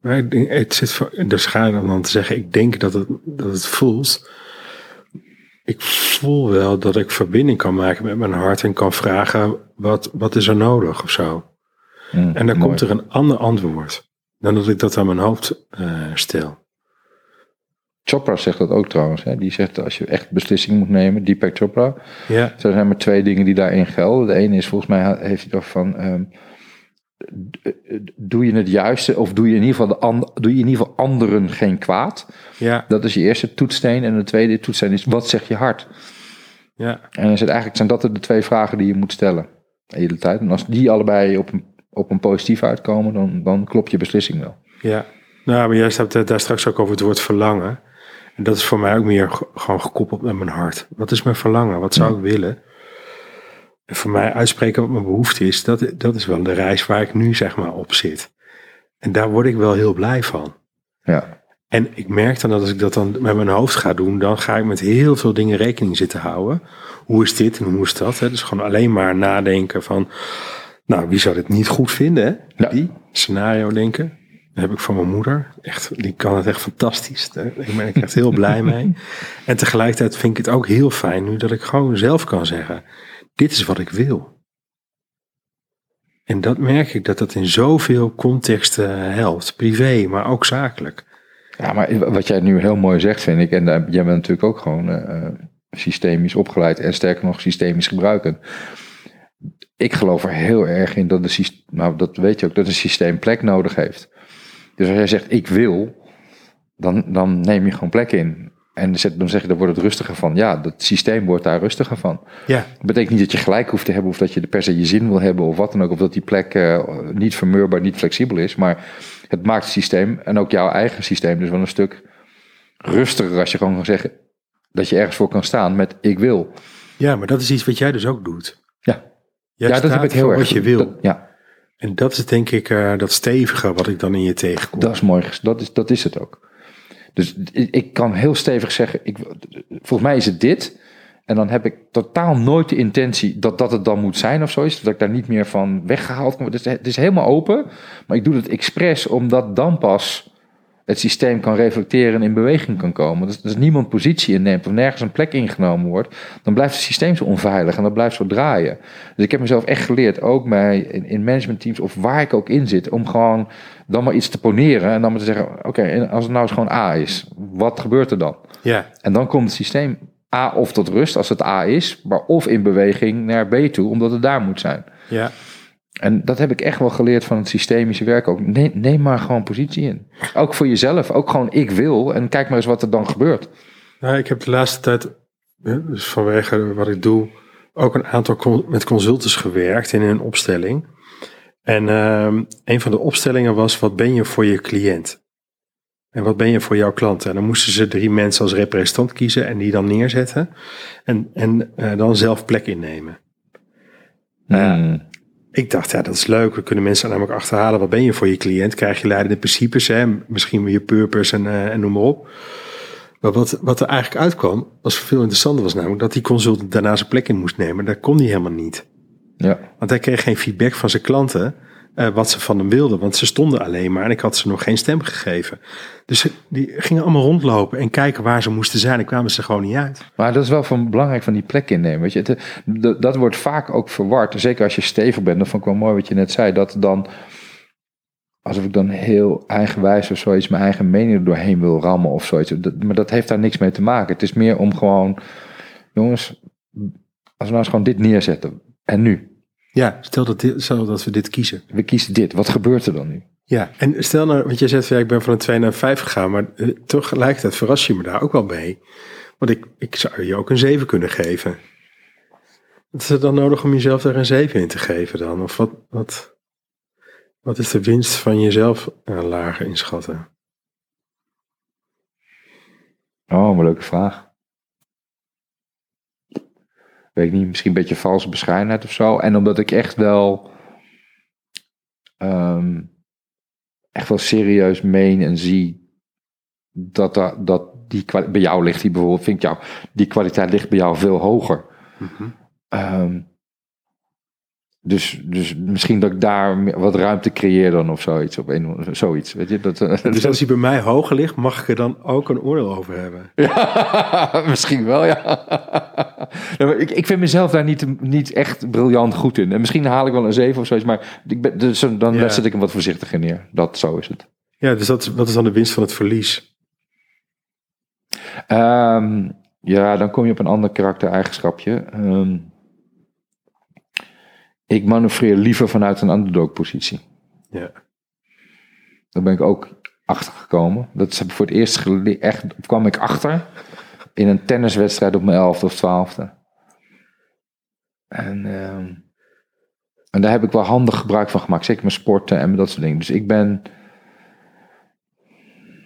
Maar ik het zit voor, dus ga je dan te zeggen, ik denk dat het, dat het voelt. Ik voel wel dat ik verbinding kan maken met mijn hart en kan vragen, wat, wat is er nodig of zo. Mm, En dan mooi. komt er een ander antwoord dan dat ik dat aan mijn hoofd eh, stel. Chopra zegt dat ook trouwens. Hè? Die zegt als je echt beslissingen moet nemen, Deepak Chopra. Ja, Er zijn maar twee dingen die daarin gelden. De ene is volgens mij heeft hij over van. ehm, doe je het juiste of doe je in ieder geval, de an- doe je in ieder geval anderen geen kwaad? ja, Dat is je eerste toetssteen. En de tweede toetssteen is wat zegt je hart? ja, En dan zit eigenlijk zijn dat de twee vragen die je moet stellen de hele tijd. En als die allebei op een, op een positief uitkomen, dan, dan klopt je beslissing wel. ja. Nou, maar jij staat daar straks ook over het woord verlangen. En dat is voor mij ook meer ge- gewoon gekoppeld met mijn hart. Wat is mijn verlangen? Wat zou ik willen? En voor mij uitspreken wat mijn behoefte is, dat, dat is wel de reis waar ik nu zeg maar op zit. En daar word ik wel heel blij van. Ja, En ik merk dan dat als ik dat dan met mijn hoofd ga doen, dan ga ik met heel veel dingen rekening zitten houden. Hoe is dit en hoe is dat? Hè? Dus gewoon alleen maar nadenken van, nou, wie zou dit niet goed vinden? Hè? Ja. Die scenario denken. Dat heb ik van mijn moeder. Echt, die kan het echt fantastisch. Daar ben ik echt heel blij [LAUGHS] mee. En tegelijkertijd vind ik het ook heel fijn nu dat ik gewoon zelf kan zeggen, dit is wat ik wil. En dat merk ik dat dat in zoveel contexten helpt. Privé, maar ook zakelijk. ja maar wat jij nu heel mooi zegt, vind ik, en jij bent natuurlijk ook gewoon eh, eh, systemisch opgeleid en sterker nog systemisch gebruikend. Ik geloof er heel erg in dat, de, nou, dat weet je ook, dat een systeem plek nodig heeft. Dus als jij zegt ik wil, dan, dan neem je gewoon plek in. En dan zeg je, daar wordt het rustiger van. Ja, dat systeem wordt daar rustiger van. Ja, Dat betekent niet dat je gelijk hoeft te hebben of dat je er per se je zin wil hebben of wat dan ook. Of dat die plek eh, niet vermeurbaar, niet flexibel is. Maar het maakt het systeem en ook jouw eigen systeem dus wel een stuk rustiger als je gewoon kan zeggen dat je ergens voor kan staan met ik wil. ja, maar dat is iets wat jij dus ook doet. Ja, Jij ja dat heb ik heel erg. wat je wil. dat- ja, En dat is denk ik eh, dat stevige wat ik dan in je tegenkom. dat is mooi. Dat is, dat is het ook. Dus ik kan heel stevig zeggen, ik, volgens mij is het dit. En dan heb ik totaal nooit de intentie dat dat het dan moet zijn of zoiets. Dat ik daar niet meer van weggehaald kan worden. Het is helemaal open. Maar ik doe het expres omdat dan pas het systeem kan reflecteren en in beweging kan komen. Dus als niemand positie inneemt of nergens een plek ingenomen wordt, dan blijft het systeem zo onveilig en dat blijft zo draaien. Dus ik heb mezelf echt geleerd, ook bij, in, in managementteams of waar ik ook in zit, om gewoon dan maar iets te poneren en dan maar te zeggen, oké, en als het nou eens gewoon A is, wat gebeurt er dan? Ja, En dan komt het systeem A of tot rust als het A is, maar of in beweging naar B toe, omdat het daar moet zijn. ja, En dat heb ik echt wel geleerd van het systemische werk ook. Neem, neem maar gewoon positie in. Ook voor jezelf. Ook gewoon ik wil. En kijk maar eens wat er dan gebeurt. nou, ik heb de laatste tijd, dus vanwege wat ik doe, ook een aantal con- met consultants gewerkt in een opstelling. En ehm, een van de opstellingen was, wat ben je voor je cliënt? En wat ben je voor jouw klanten? En dan moesten ze drie mensen als representant kiezen en die dan neerzetten. En, en eh, dan zelf plek innemen. Ja. Hmm. Ik dacht, ja, dat is leuk. We kunnen mensen namelijk achterhalen. Wat ben je voor je cliënt? Krijg je leidende principes, hè? misschien weer je purpose en, eh, en noem maar op. Maar wat, wat er eigenlijk uitkwam, was veel interessanter was namelijk dat die consultant daarna zijn plek in moest nemen. Dat kon hij helemaal niet. Ja. Want hij kreeg geen feedback van zijn klanten eh, wat ze van hem wilden. Want ze stonden alleen maar en ik had ze nog geen stem gegeven. Dus ze- die gingen allemaal rondlopen en kijken waar ze moesten zijn. En kwamen ze gewoon niet uit. Maar dat is wel van belangrijk van die plek innemen. Weet je? Het, dat, dat wordt vaak ook verward. Zeker als je stevig bent. Dat vond ik wel mooi wat je net zei. Dat dan alsof ik dan heel eigenwijs of zoiets mijn eigen mening er doorheen wil rammen of zoiets. Dat, maar dat heeft daar niks mee te maken. Het is meer om gewoon, jongens, als we nou eens gewoon dit neerzetten. En nu? Ja, stel dat, dit, stel dat we dit kiezen. We kiezen dit. Wat gebeurt er dan nu? Ja, en stel nou, want jij zegt, ja, ik ben van een 2 naar een 5 gegaan, maar eh, tegelijkertijd verras je me daar ook wel mee. Want ik, ik zou je ook een 7 kunnen geven. Wat is het dan nodig om jezelf daar een 7 in te geven dan? Of wat, wat, wat is de winst van jezelf uh, lager inschatten? Oh, een leuke vraag. Weet ik niet, misschien een beetje valse bescheidenheid of zo. En omdat ik echt wel, ehm, echt wel serieus meen en zie dat, dat, dat die bij jou ligt die bijvoorbeeld, vind ik jou, die kwaliteit ligt bij jou veel hoger. Ehm, dus, dus misschien dat ik daar wat ruimte creëer dan of zoiets. Op een, zoiets weet je, dat, eh, Dus [LAUGHS] als hij bij mij hoger ligt, mag ik er dan ook een oordeel over hebben? [LAUGHS] Ja, misschien wel, ja. Ik, ik vind mezelf daar niet, niet echt briljant goed in. En misschien haal ik wel een 7 of zoiets, maar ik ben, dus dan Ja. zet ik hem wat voorzichtiger neer. Dat, zo is het. Ja, dus dat, is- wat is dan de winst van het verlies? Ehm, ja, dan kom je op een ander karaktereigenschapje. Ehm, ik manoeuvreer liever vanuit een underdog-positie. Ja. Daar ben ik ook achter gekomen. Dat is voor het eerst gele- echt kwam ik achter in een tenniswedstrijd op mijn elfde of twaalfde. En, ehm, en daar heb ik wel handig gebruik van gemaakt. Zeker met sporten en dat soort dingen. Dus ik ben.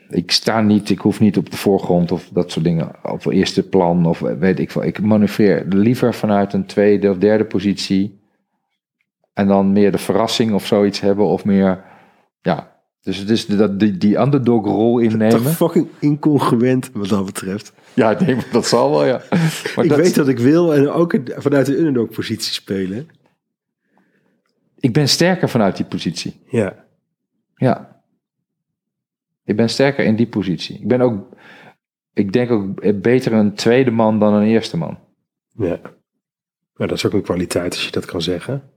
Ik sta niet, ik hoef niet op de voorgrond of dat soort dingen. Op het eerste plan of weet ik veel. Ik manoeuvreer liever vanuit een tweede of derde positie. En dan meer de verrassing of zoiets hebben. Of meer, ja. Dus het is dat, die, die underdog rol innemen. Toch fucking incongruent wat dat betreft. Ja, nee, dat zal wel, ja. [LAUGHS] Maar ik dat- weet wat ik wil en ook vanuit de underdog positie spelen. ik ben sterker vanuit die positie. Ja. Ja. Ik ben sterker in die positie. Ik ben ook, ik denk ook beter een tweede man dan een eerste man. Ja. Maar dat is ook een kwaliteit als je dat kan zeggen.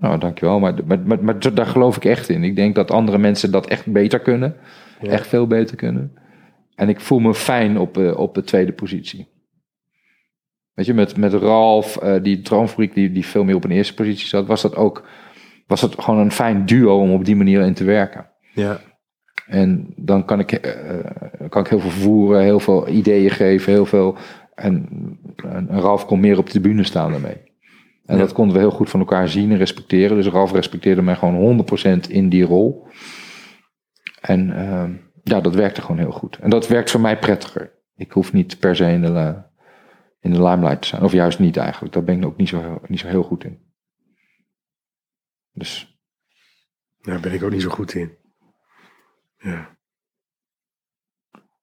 Nou, dankjewel. Maar, maar, maar, maar daar geloof ik echt in. Ik denk dat andere mensen dat echt beter kunnen. Ja. Echt veel beter kunnen. En ik voel me fijn op, eh, op de tweede positie. Weet je, met, met Ralf, eh, die droomfabriek die, die veel meer op een eerste positie zat, was dat ook was dat gewoon een fijn duo om op die manier in te werken. Ja. En dan kan ik, eh, kan ik heel veel voeren, heel veel ideeën geven, heel veel. En, en Ralf kon meer op de bühne staan daarmee. En Ja. dat konden we heel goed van elkaar zien en respecteren. Dus Ralf respecteerde mij gewoon 100% in die rol. En ehm, ja, dat werkte gewoon heel goed. En dat werkt voor mij prettiger. Ik hoef niet per se in de, in de limelight te zijn. Of juist niet eigenlijk. Daar ben ik ook niet zo, niet zo heel goed in. Dus Daar ben ik ook niet zo goed in. Ja.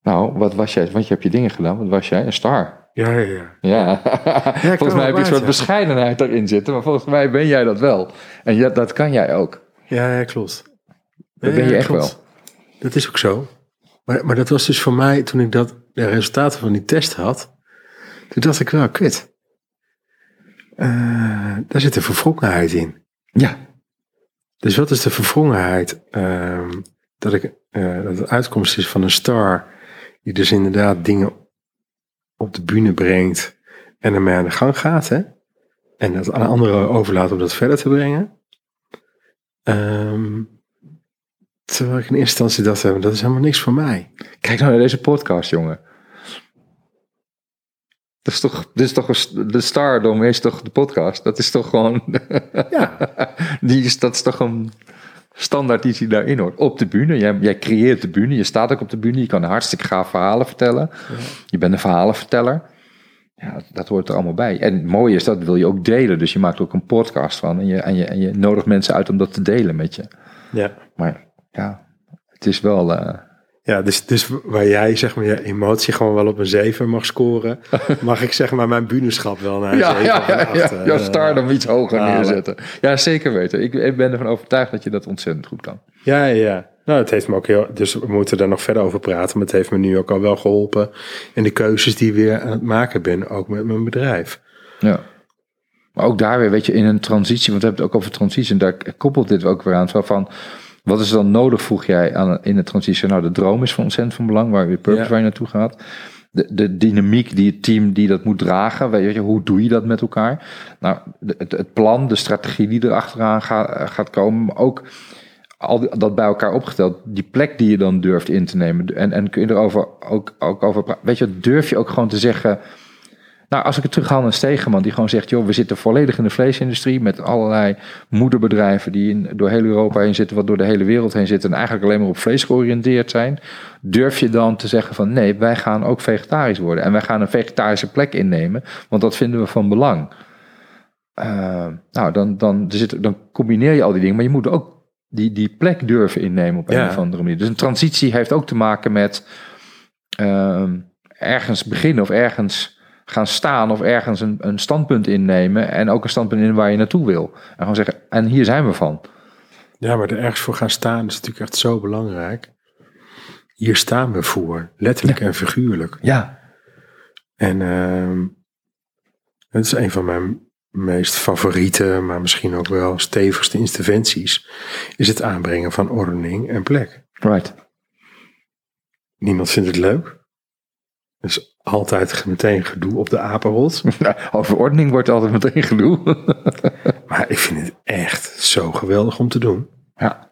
Nou, wat was jij? Want je hebt je dingen gedaan. Wat was jij? Een star. Ja, ja, ja. Ja, [LAUGHS] volgens wel mij heb je een soort bescheidenheid daarin zitten, maar volgens mij ben jij dat wel. En ja, dat kan jij ook. Ja, ja klopt. Dat ben je echt klopt. Dat is ook zo. Maar, maar dat was dus voor mij, toen ik dat, de resultaten van die test had, toen dacht ik wel, kut. Eh, daar zit een verwrongenheid in. Ja, Dus wat is de verwrongenheid? Ehm, dat, ik, eh, dat de uitkomst is van een star die dus inderdaad dingen op de bühne brengt en ermee aan de gang gaat. Hè? En dat aan anderen overlaat om dat verder te brengen. Ehm, terwijl ik in eerste instantie dacht, dat is helemaal niks voor mij. kijk nou naar deze podcast, jongen. Dat is toch, dit is toch de stardom is toch de podcast? Dat is toch gewoon, Ja, [LAUGHS] die is, dat is toch een standaard iets die daarin hoort. Op de bühne, jij, jij creëert de bühne, je staat ook op de bühne, je kan hartstikke gaaf verhalen vertellen. Je bent een verhalenverteller. Ja, dat hoort er allemaal bij. En het mooie is, dat wil je ook delen. Dus je maakt ook een podcast van. En je, en je, en je nodigt mensen uit om dat te delen met je. ja. Maar ja, het is wel... eh, ja dus, dus waar jij zeg maar je emotie gewoon wel op een 7 mag scoren, [LAUGHS] mag ik zeg maar mijn bühneschap wel naar een ja, 7 ja, ja, 8, ja, eh, jouw stardom iets hoger halen. neerzetten. Ja, zeker weten. Ik, ik ben ervan overtuigd dat je dat ontzettend goed kan. Ja, ja, ja. Nou, het heeft me ook heel. Dus we moeten daar nog verder over praten. Maar het heeft me nu ook al wel geholpen. In de keuzes die ik weer aan het maken ben, ook met mijn bedrijf. Ja. Maar ook daar weer, weet je, in een transitie, want we hebben het ook over transitie, en daar koppelt dit ook weer aan, zo van, Wat is dan nodig, vroeg jij aan, in de transitie? Nou, de droom is van ontzettend van belang, waar je purpose Ja. waar je naartoe gaat. De, de dynamiek die het team die dat moet dragen, weet je, hoe doe je dat met elkaar? Nou, het, het plan, de strategie die erachteraan gaat, gaat komen, maar ook al dat bij elkaar opgeteld, die plek die je dan durft in te nemen. En, en kun je erover ook, ook over praten. Weet je, durf je ook gewoon te zeggen. Nou, als ik het terughaal naar Stegeman, die gewoon zegt: joh, we zitten volledig in de vleesindustrie met allerlei moederbedrijven die in, door heel Europa heen zitten, wat door de hele wereld heen zitten en eigenlijk alleen maar op vlees georiënteerd zijn. Durf je dan te zeggen van nee, wij gaan ook vegetarisch worden en wij gaan een vegetarische plek innemen, want dat vinden we van belang. Eh, nou, dan, dan, zit, dan combineer je al die dingen, maar je moet ook die, die plek durven innemen op een Ja. of andere manier. Dus een transitie heeft ook te maken met ehm, ergens beginnen of ergens gaan staan of ergens een, een standpunt innemen en ook een standpunt in waar je naartoe wil. En gewoon zeggen, en hier zijn we van. Ja, maar er ergens voor gaan staan is natuurlijk echt zo belangrijk. Hier staan we voor, letterlijk en figuurlijk. Ja, En ehm het is een van mijn meest favoriete, maar misschien ook wel stevigste interventies, is het aanbrengen van ordening en plek. right. Niemand vindt het leuk. Dus altijd meteen gedoe op de apenrot. [LAUGHS] Nou, over ordening wordt altijd meteen gedoe. [LAUGHS] Maar ik vind het echt zo geweldig om te doen. ja.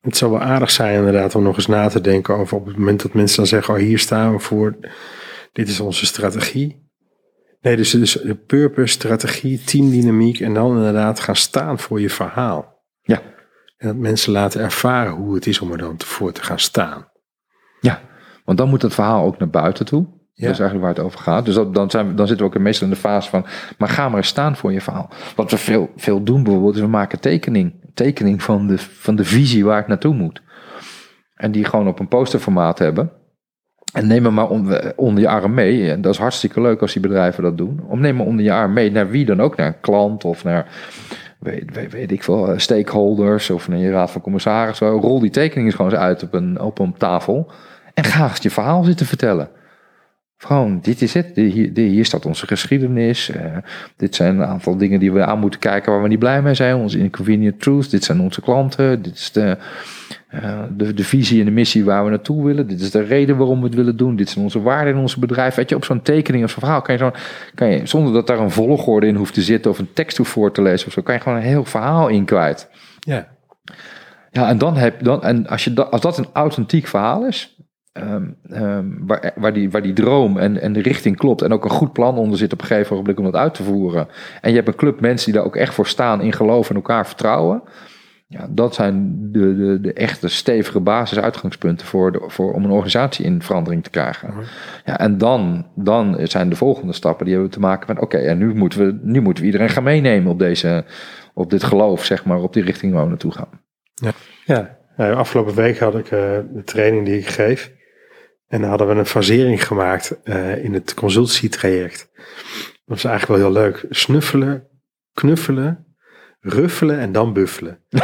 Het zou wel aardig zijn inderdaad om nog eens na te denken over op het moment dat mensen dan zeggen, oh hier staan we voor, dit is onze strategie. Nee, dus, dus de purpose, strategie, teamdynamiek en dan inderdaad gaan staan voor je verhaal. Ja. En dat mensen laten ervaren hoe het is om er dan voor te gaan staan. ja, want dan moet het verhaal ook naar buiten toe. Ja. Dat is eigenlijk waar het over gaat. Dus dan, zijn we, dan zitten we ook meestal in de fase van, maar ga maar eens staan voor je verhaal. Wat we veel, veel doen bijvoorbeeld, we maken tekening. Tekening van de, van de visie waar het naartoe moet. En die gewoon op een posterformaat hebben. En neem hem maar on- onder je arm mee. En dat is hartstikke leuk als die bedrijven dat doen. Om neem maar onder je arm mee naar wie dan ook. Naar een klant of naar, weet, weet, ik veel, eh, stakeholders of naar je raad van commissarissen. Rol die tekening eens gewoon eens uit op een, op een tafel. En ga eens je verhaal zitten vertellen. Gewoon, dit is het. Hier, hier staat onze geschiedenis. Eh, dit zijn een aantal dingen die we aan moeten kijken waar we niet blij mee zijn. Onze inconvenient truth. Dit zijn onze klanten. Dit is de, eh, de, de visie en de missie waar we naartoe willen. Dit is de reden waarom we het willen doen. Dit zijn onze waarden in ons bedrijf. Weet je, op zo'n tekening of zo'n verhaal kan je, zo, kan je, zonder dat daar een volgorde in hoeft te zitten of een tekst hoeft voor te lezen of zo, kan je gewoon een heel verhaal in kwijt. Ja. Ja, en dan heb dan, en als, je dat, als dat een authentiek verhaal is, ehm, ehm, waar, waar, die, waar die droom en, en de richting klopt en ook een goed plan onder zit op een gegeven moment om dat uit te voeren. En je hebt een club mensen die daar ook echt voor staan, in geloven en elkaar vertrouwen. Ja, dat zijn de, de, de echte stevige basisuitgangspunten voor, de, voor om een organisatie in verandering te krijgen. Ja, en dan, dan zijn de volgende stappen die hebben te maken met: oké, en nu moeten, we, nu moeten we iedereen gaan meenemen op, deze, op dit geloof, zeg maar, op die richting waar we naartoe gaan. Ja, nou, afgelopen week had ik eh, de training die ik geef. En dan hadden we een fasering gemaakt eh, in het consultietraject. Dat was eigenlijk wel heel leuk. Snuffelen, knuffelen, ruffelen en dan buffelen. [LAUGHS]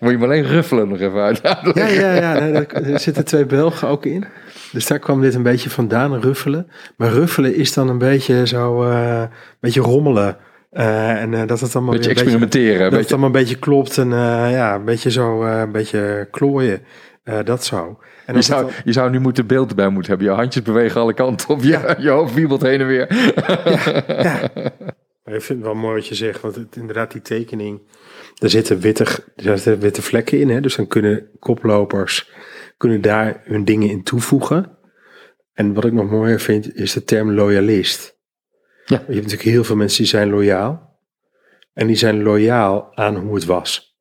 Moet je maar alleen ruffelen nog even uit. Ja, ja, ja. nee, er zitten twee Belgen ook in. Dus daar kwam dit een beetje vandaan, ruffelen. Maar ruffelen is dan een beetje zo, eh, een beetje rommelen. Eh, en dat het allemaal Beetje weer experimenteren. dat het beetje, allemaal een beetje klopt en ja, een beetje zo, een beetje klooien. Eh, dat zo. En je, zou, dan- je zou nu moeten beeld erbij moeten hebben. Je handjes bewegen alle kanten op. Je, [LAUGHS] je hoofd wiebelt heen en weer. [LAUGHS] Maar ik vind het wel mooi wat je zegt, want het, inderdaad die tekening, daar zitten witte, daar zitten witte vlekken in. Hè? Dus dan kunnen koplopers kunnen daar hun dingen in toevoegen. En wat ik nog mooier vind, is de term loyalist. Ja. Je hebt natuurlijk heel veel mensen die zijn loyaal. En die zijn loyaal aan hoe het was.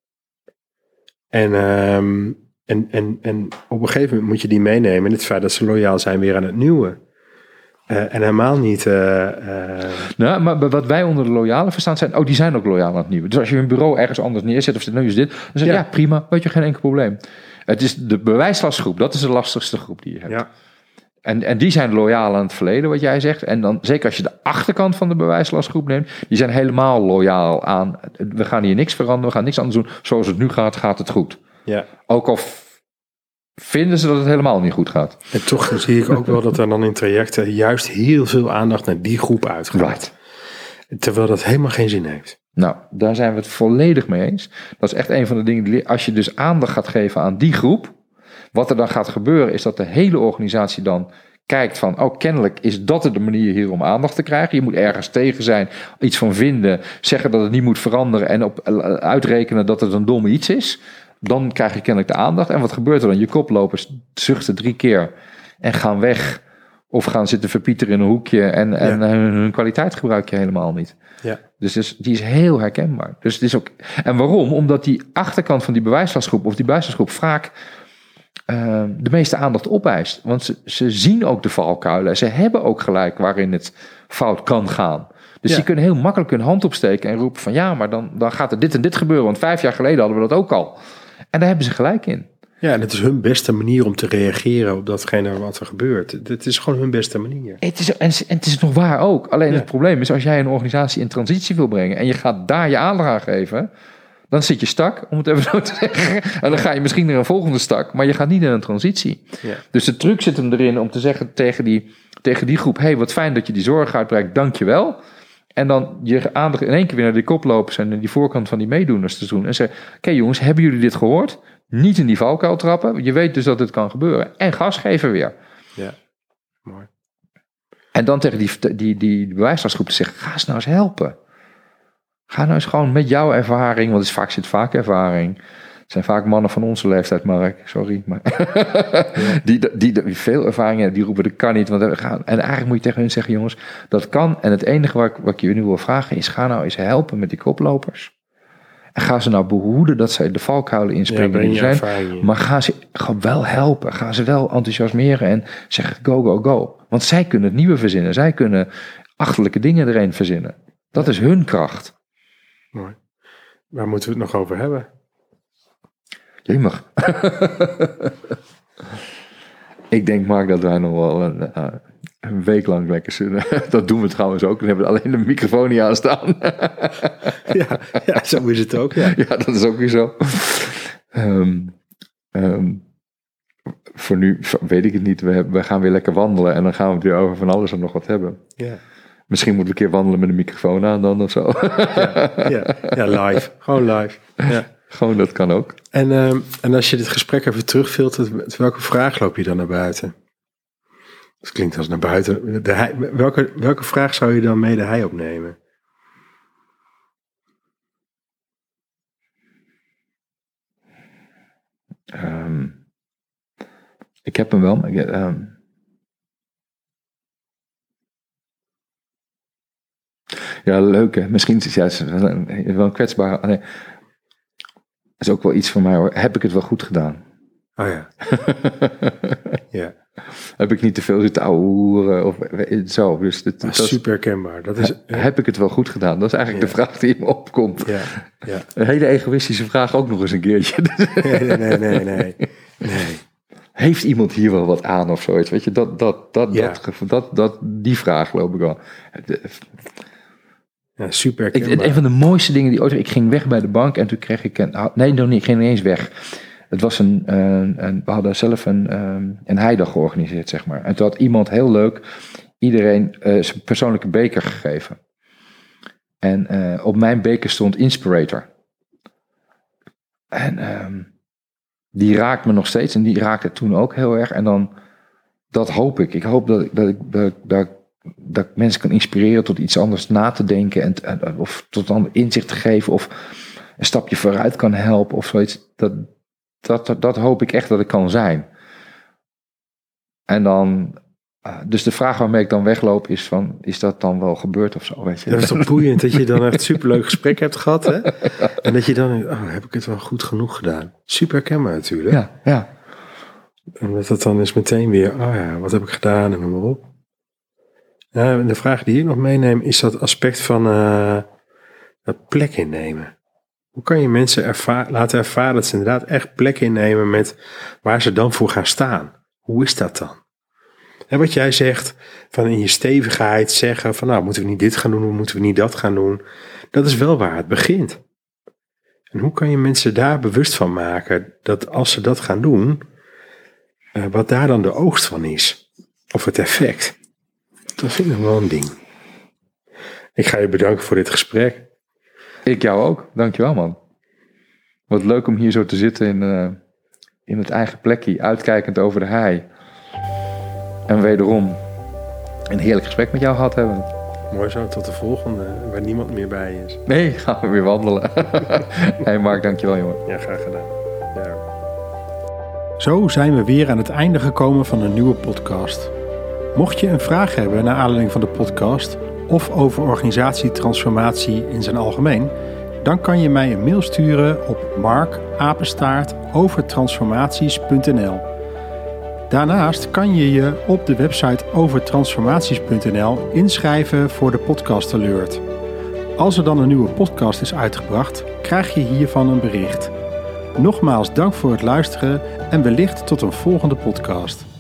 En, ehm, en, en, en op een gegeven moment moet je die meenemen in het feit dat ze loyaal zijn weer aan het nieuwe. Eh, en helemaal niet. eh, eh, Nou, maar wat wij onder de loyale verstaan zijn, oh, die zijn ook loyaal aan het nieuwe. Dus als je een bureau ergens anders neerzet of zit, nou is dit, dan zeg je, Ja. ja. prima, weet je, geen enkel probleem. Het is de bewijslastgroep, dat is de lastigste groep die je hebt. ja. En, en die zijn loyaal aan het verleden, wat jij zegt. En dan, zeker als je de achterkant van de bewijslastgroep neemt, die zijn helemaal loyaal aan, we gaan hier niks veranderen, we gaan niks anders doen. Zoals het nu gaat, gaat het goed. Ja. Ook al vinden ze dat het helemaal niet goed gaat. En toch zie ik ook wel dat er dan in trajecten juist heel veel aandacht naar die groep uitgaat. Right. Terwijl dat helemaal geen zin heeft. Nou, daar zijn we het volledig mee eens. Dat is echt een van de dingen. Die, als je dus aandacht gaat geven aan die groep. Wat er dan gaat gebeuren is dat de hele organisatie dan kijkt van, oh kennelijk is dat de manier hier om aandacht te krijgen. Je moet ergens tegen zijn, iets van vinden, zeggen dat het niet moet veranderen en op, eh, uitrekenen dat het een domme iets is. Dan krijg je kennelijk de aandacht. En wat gebeurt er dan? Je koplopers zuchten drie keer en gaan weg. Of gaan zitten verpieteren in een hoekje en, en hun, hun kwaliteit gebruik je helemaal niet. Ja. Dus, dus die is heel herkenbaar. Dus het is ook, en waarom? Omdat die achterkant van die bewijslastgroep of die bewijslastgroep vaak uh, de meeste aandacht opeist. Want ze, ze zien ook de valkuilen. en Ze hebben ook gelijk waarin het fout kan gaan. Dus Ja. die kunnen heel makkelijk hun hand opsteken en roepen van ja, maar dan, dan gaat er dit en dit gebeuren. Want vijf jaar geleden hadden we dat ook al. En daar hebben ze gelijk in. Ja, en het is hun beste manier om te reageren op datgene wat er gebeurt. Het is gewoon hun beste manier. Het is, en, het is nog waar ook. Alleen Ja. het probleem is als jij een organisatie in transitie wil brengen en je gaat daar je aandacht aan geven, dan zit je stak, om het even zo te [LAUGHS] zeggen. En dan ga je misschien naar een volgende stak, maar je gaat niet in een transitie. Ja. Dus de truc zit hem erin om te zeggen tegen die, tegen die groep: hey, wat fijn dat je die zorg uitbreidt, dank je wel. En dan je aandacht in één keer weer naar die koplopers en die voorkant van die meedoeners te doen. En zeggen: Oké jongens, hebben jullie dit gehoord? Niet in die valkuil trappen. Je weet dus dat het kan gebeuren. En gas geven weer. Ja, mooi. En dan tegen die, die, die, die bewijslastgroep te zeggen: ga eens nou eens helpen. Ga nou eens gewoon met jouw ervaring, want het is vaak, zit vaak ervaring. Het zijn vaak mannen van onze leeftijd, Mark. Sorry. Maar [LAUGHS] die, die, die veel ervaring hebben, die roepen dat kan niet. Want we gaan, en eigenlijk moet je tegen hun zeggen, jongens, dat kan. En het enige wat ik, wat ik je nu wil vragen is, ga nou eens helpen met die koplopers. En ga ze nou behoeden dat zij de valkuilen Ja, inspringen er zijn. ervaring. Maar ga ze wel helpen. Ga ze wel enthousiasmeren en zeg go, go, go. Want zij kunnen het nieuwe verzinnen. Zij kunnen achterlijke dingen erin verzinnen. Dat is hun kracht. Mooi. Waar moeten we het nog over hebben? Jemig. [LAUGHS] Ik denk, Mark, dat wij nog wel een, eh, een week lang lekker zullen. [LAUGHS] Dat doen we trouwens ook. Dan hebben we alleen de microfoon niet aanstaan. [LAUGHS] Ja, ja, zo is het ook. Ja. ja, dat is ook weer zo. Ehm, ehm, voor nu weet ik het niet. We, we gaan weer lekker wandelen. En dan gaan we het weer over van alles en nog wat hebben. Ja. Misschien moeten we een keer wandelen met een microfoon aan dan of zo. Ja, ja, live. Gewoon live. Ja. Gewoon, dat kan ook. En, ehm, en als je dit gesprek even terugfiltert, met welke vraag loop je dan naar buiten? Dat klinkt als naar buiten. De welke, welke vraag zou je dan mee de hij opnemen? Ehm, ik heb hem wel, ik, ehm, ja, leuk hè. Misschien is het juist wel een kwetsbare... Nee. Dat is ook wel iets voor mij hoor. Heb ik het wel goed gedaan? Oh ja. [LAUGHS] ja. Heb ik niet te veel zitten ouwehoeren of zo? Dus het, Ah, dat is- super herkenbaar. Dat is, heb ik het wel goed gedaan? Dat is eigenlijk Ja. de vraag die in me opkomt. ja, ja. Een hele egoïstische vraag ook nog eens een keertje. [LAUGHS] Nee, nee, nee, nee. nee. Heeft iemand hier wel wat aan of zoiets? Weet je, dat, dat, dat, Ja. dat, dat, dat, die vraag loop ik wel. De- Ja, super Ik, herkenbaar. een van de mooiste dingen die ooit... Ik ging weg bij de bank en toen kreeg ik een... Nee, nog niet, ik ging niet eens weg. Het was een... een, een- we hadden zelf een, ehm, een heidag georganiseerd, zeg maar. En toen had iemand heel leuk iedereen eh, zijn persoonlijke beker gegeven. En eh, op mijn beker stond Inspirator. En ehm, die raakt me nog steeds en die raakte toen ook heel erg. En dan, dat hoop ik. Ik hoop dat ik, dat ik, dat, ik- dat, ik- dat ik mensen kan inspireren tot iets anders na te denken. En, en- of tot een inzicht te geven. Of een stapje vooruit kan helpen of zoiets. Dat, dat, dat, dat hoop ik echt dat ik kan zijn. En dan... eh, Dus de vraag waarmee ik dan wegloop is van, is dat dan wel gebeurd of zo? Weet je? Dat is toch [LAUGHS] boeiend dat je dan echt superleuk gesprek hebt gehad, hè? En dat je dan oh, heb ik het wel goed genoeg gedaan? Super herkenbaar natuurlijk. Ja, ja. En dat het dan is meteen weer, oh ja, wat heb ik gedaan en noem maar op. En de vraag die ik nog meeneem is dat aspect van dat plek innemen. Hoe kan je mensen laten ervaren dat ze inderdaad echt plek innemen met waar ze dan voor gaan staan? Hoe is dat dan? En wat jij zegt, van in je stevigheid zeggen van nou, moeten we niet dit gaan doen, moeten we niet dat gaan doen. Dat is wel waar het begint. En hoe kan je mensen daar bewust van maken dat als ze dat gaan doen, eh, wat daar dan de oogst van is? Of het effect? Dat vind ik nog wel een ding. Ik ga je bedanken voor dit gesprek. Ik jou ook. Dankjewel, man. Wat leuk om hier zo te zitten in, eh, in het eigen plekje, uitkijkend over de hei. En wederom een heerlijk gesprek met jou gehad hebben. Mooi zo, tot de volgende, waar niemand meer bij is. Nee, [LAUGHS] gaan we weer wandelen. [LAUGHS] hey Mark, dankjewel, jongen. Ja, graag gedaan. Ja. Zo zijn we weer aan het einde gekomen van een nieuwe podcast. Mocht je een vraag hebben naar aanleiding van de podcast of over organisatietransformatie in zijn algemeen, dan kan je mij een mail sturen op markapenstaartovertransformaties.nl. Daarnaast kan je je op de website overtransformaties.nl inschrijven voor de podcast alert. Als er dan een nieuwe podcast is uitgebracht, krijg je hiervan een bericht. Nogmaals dank voor het luisteren en wellicht tot een volgende podcast.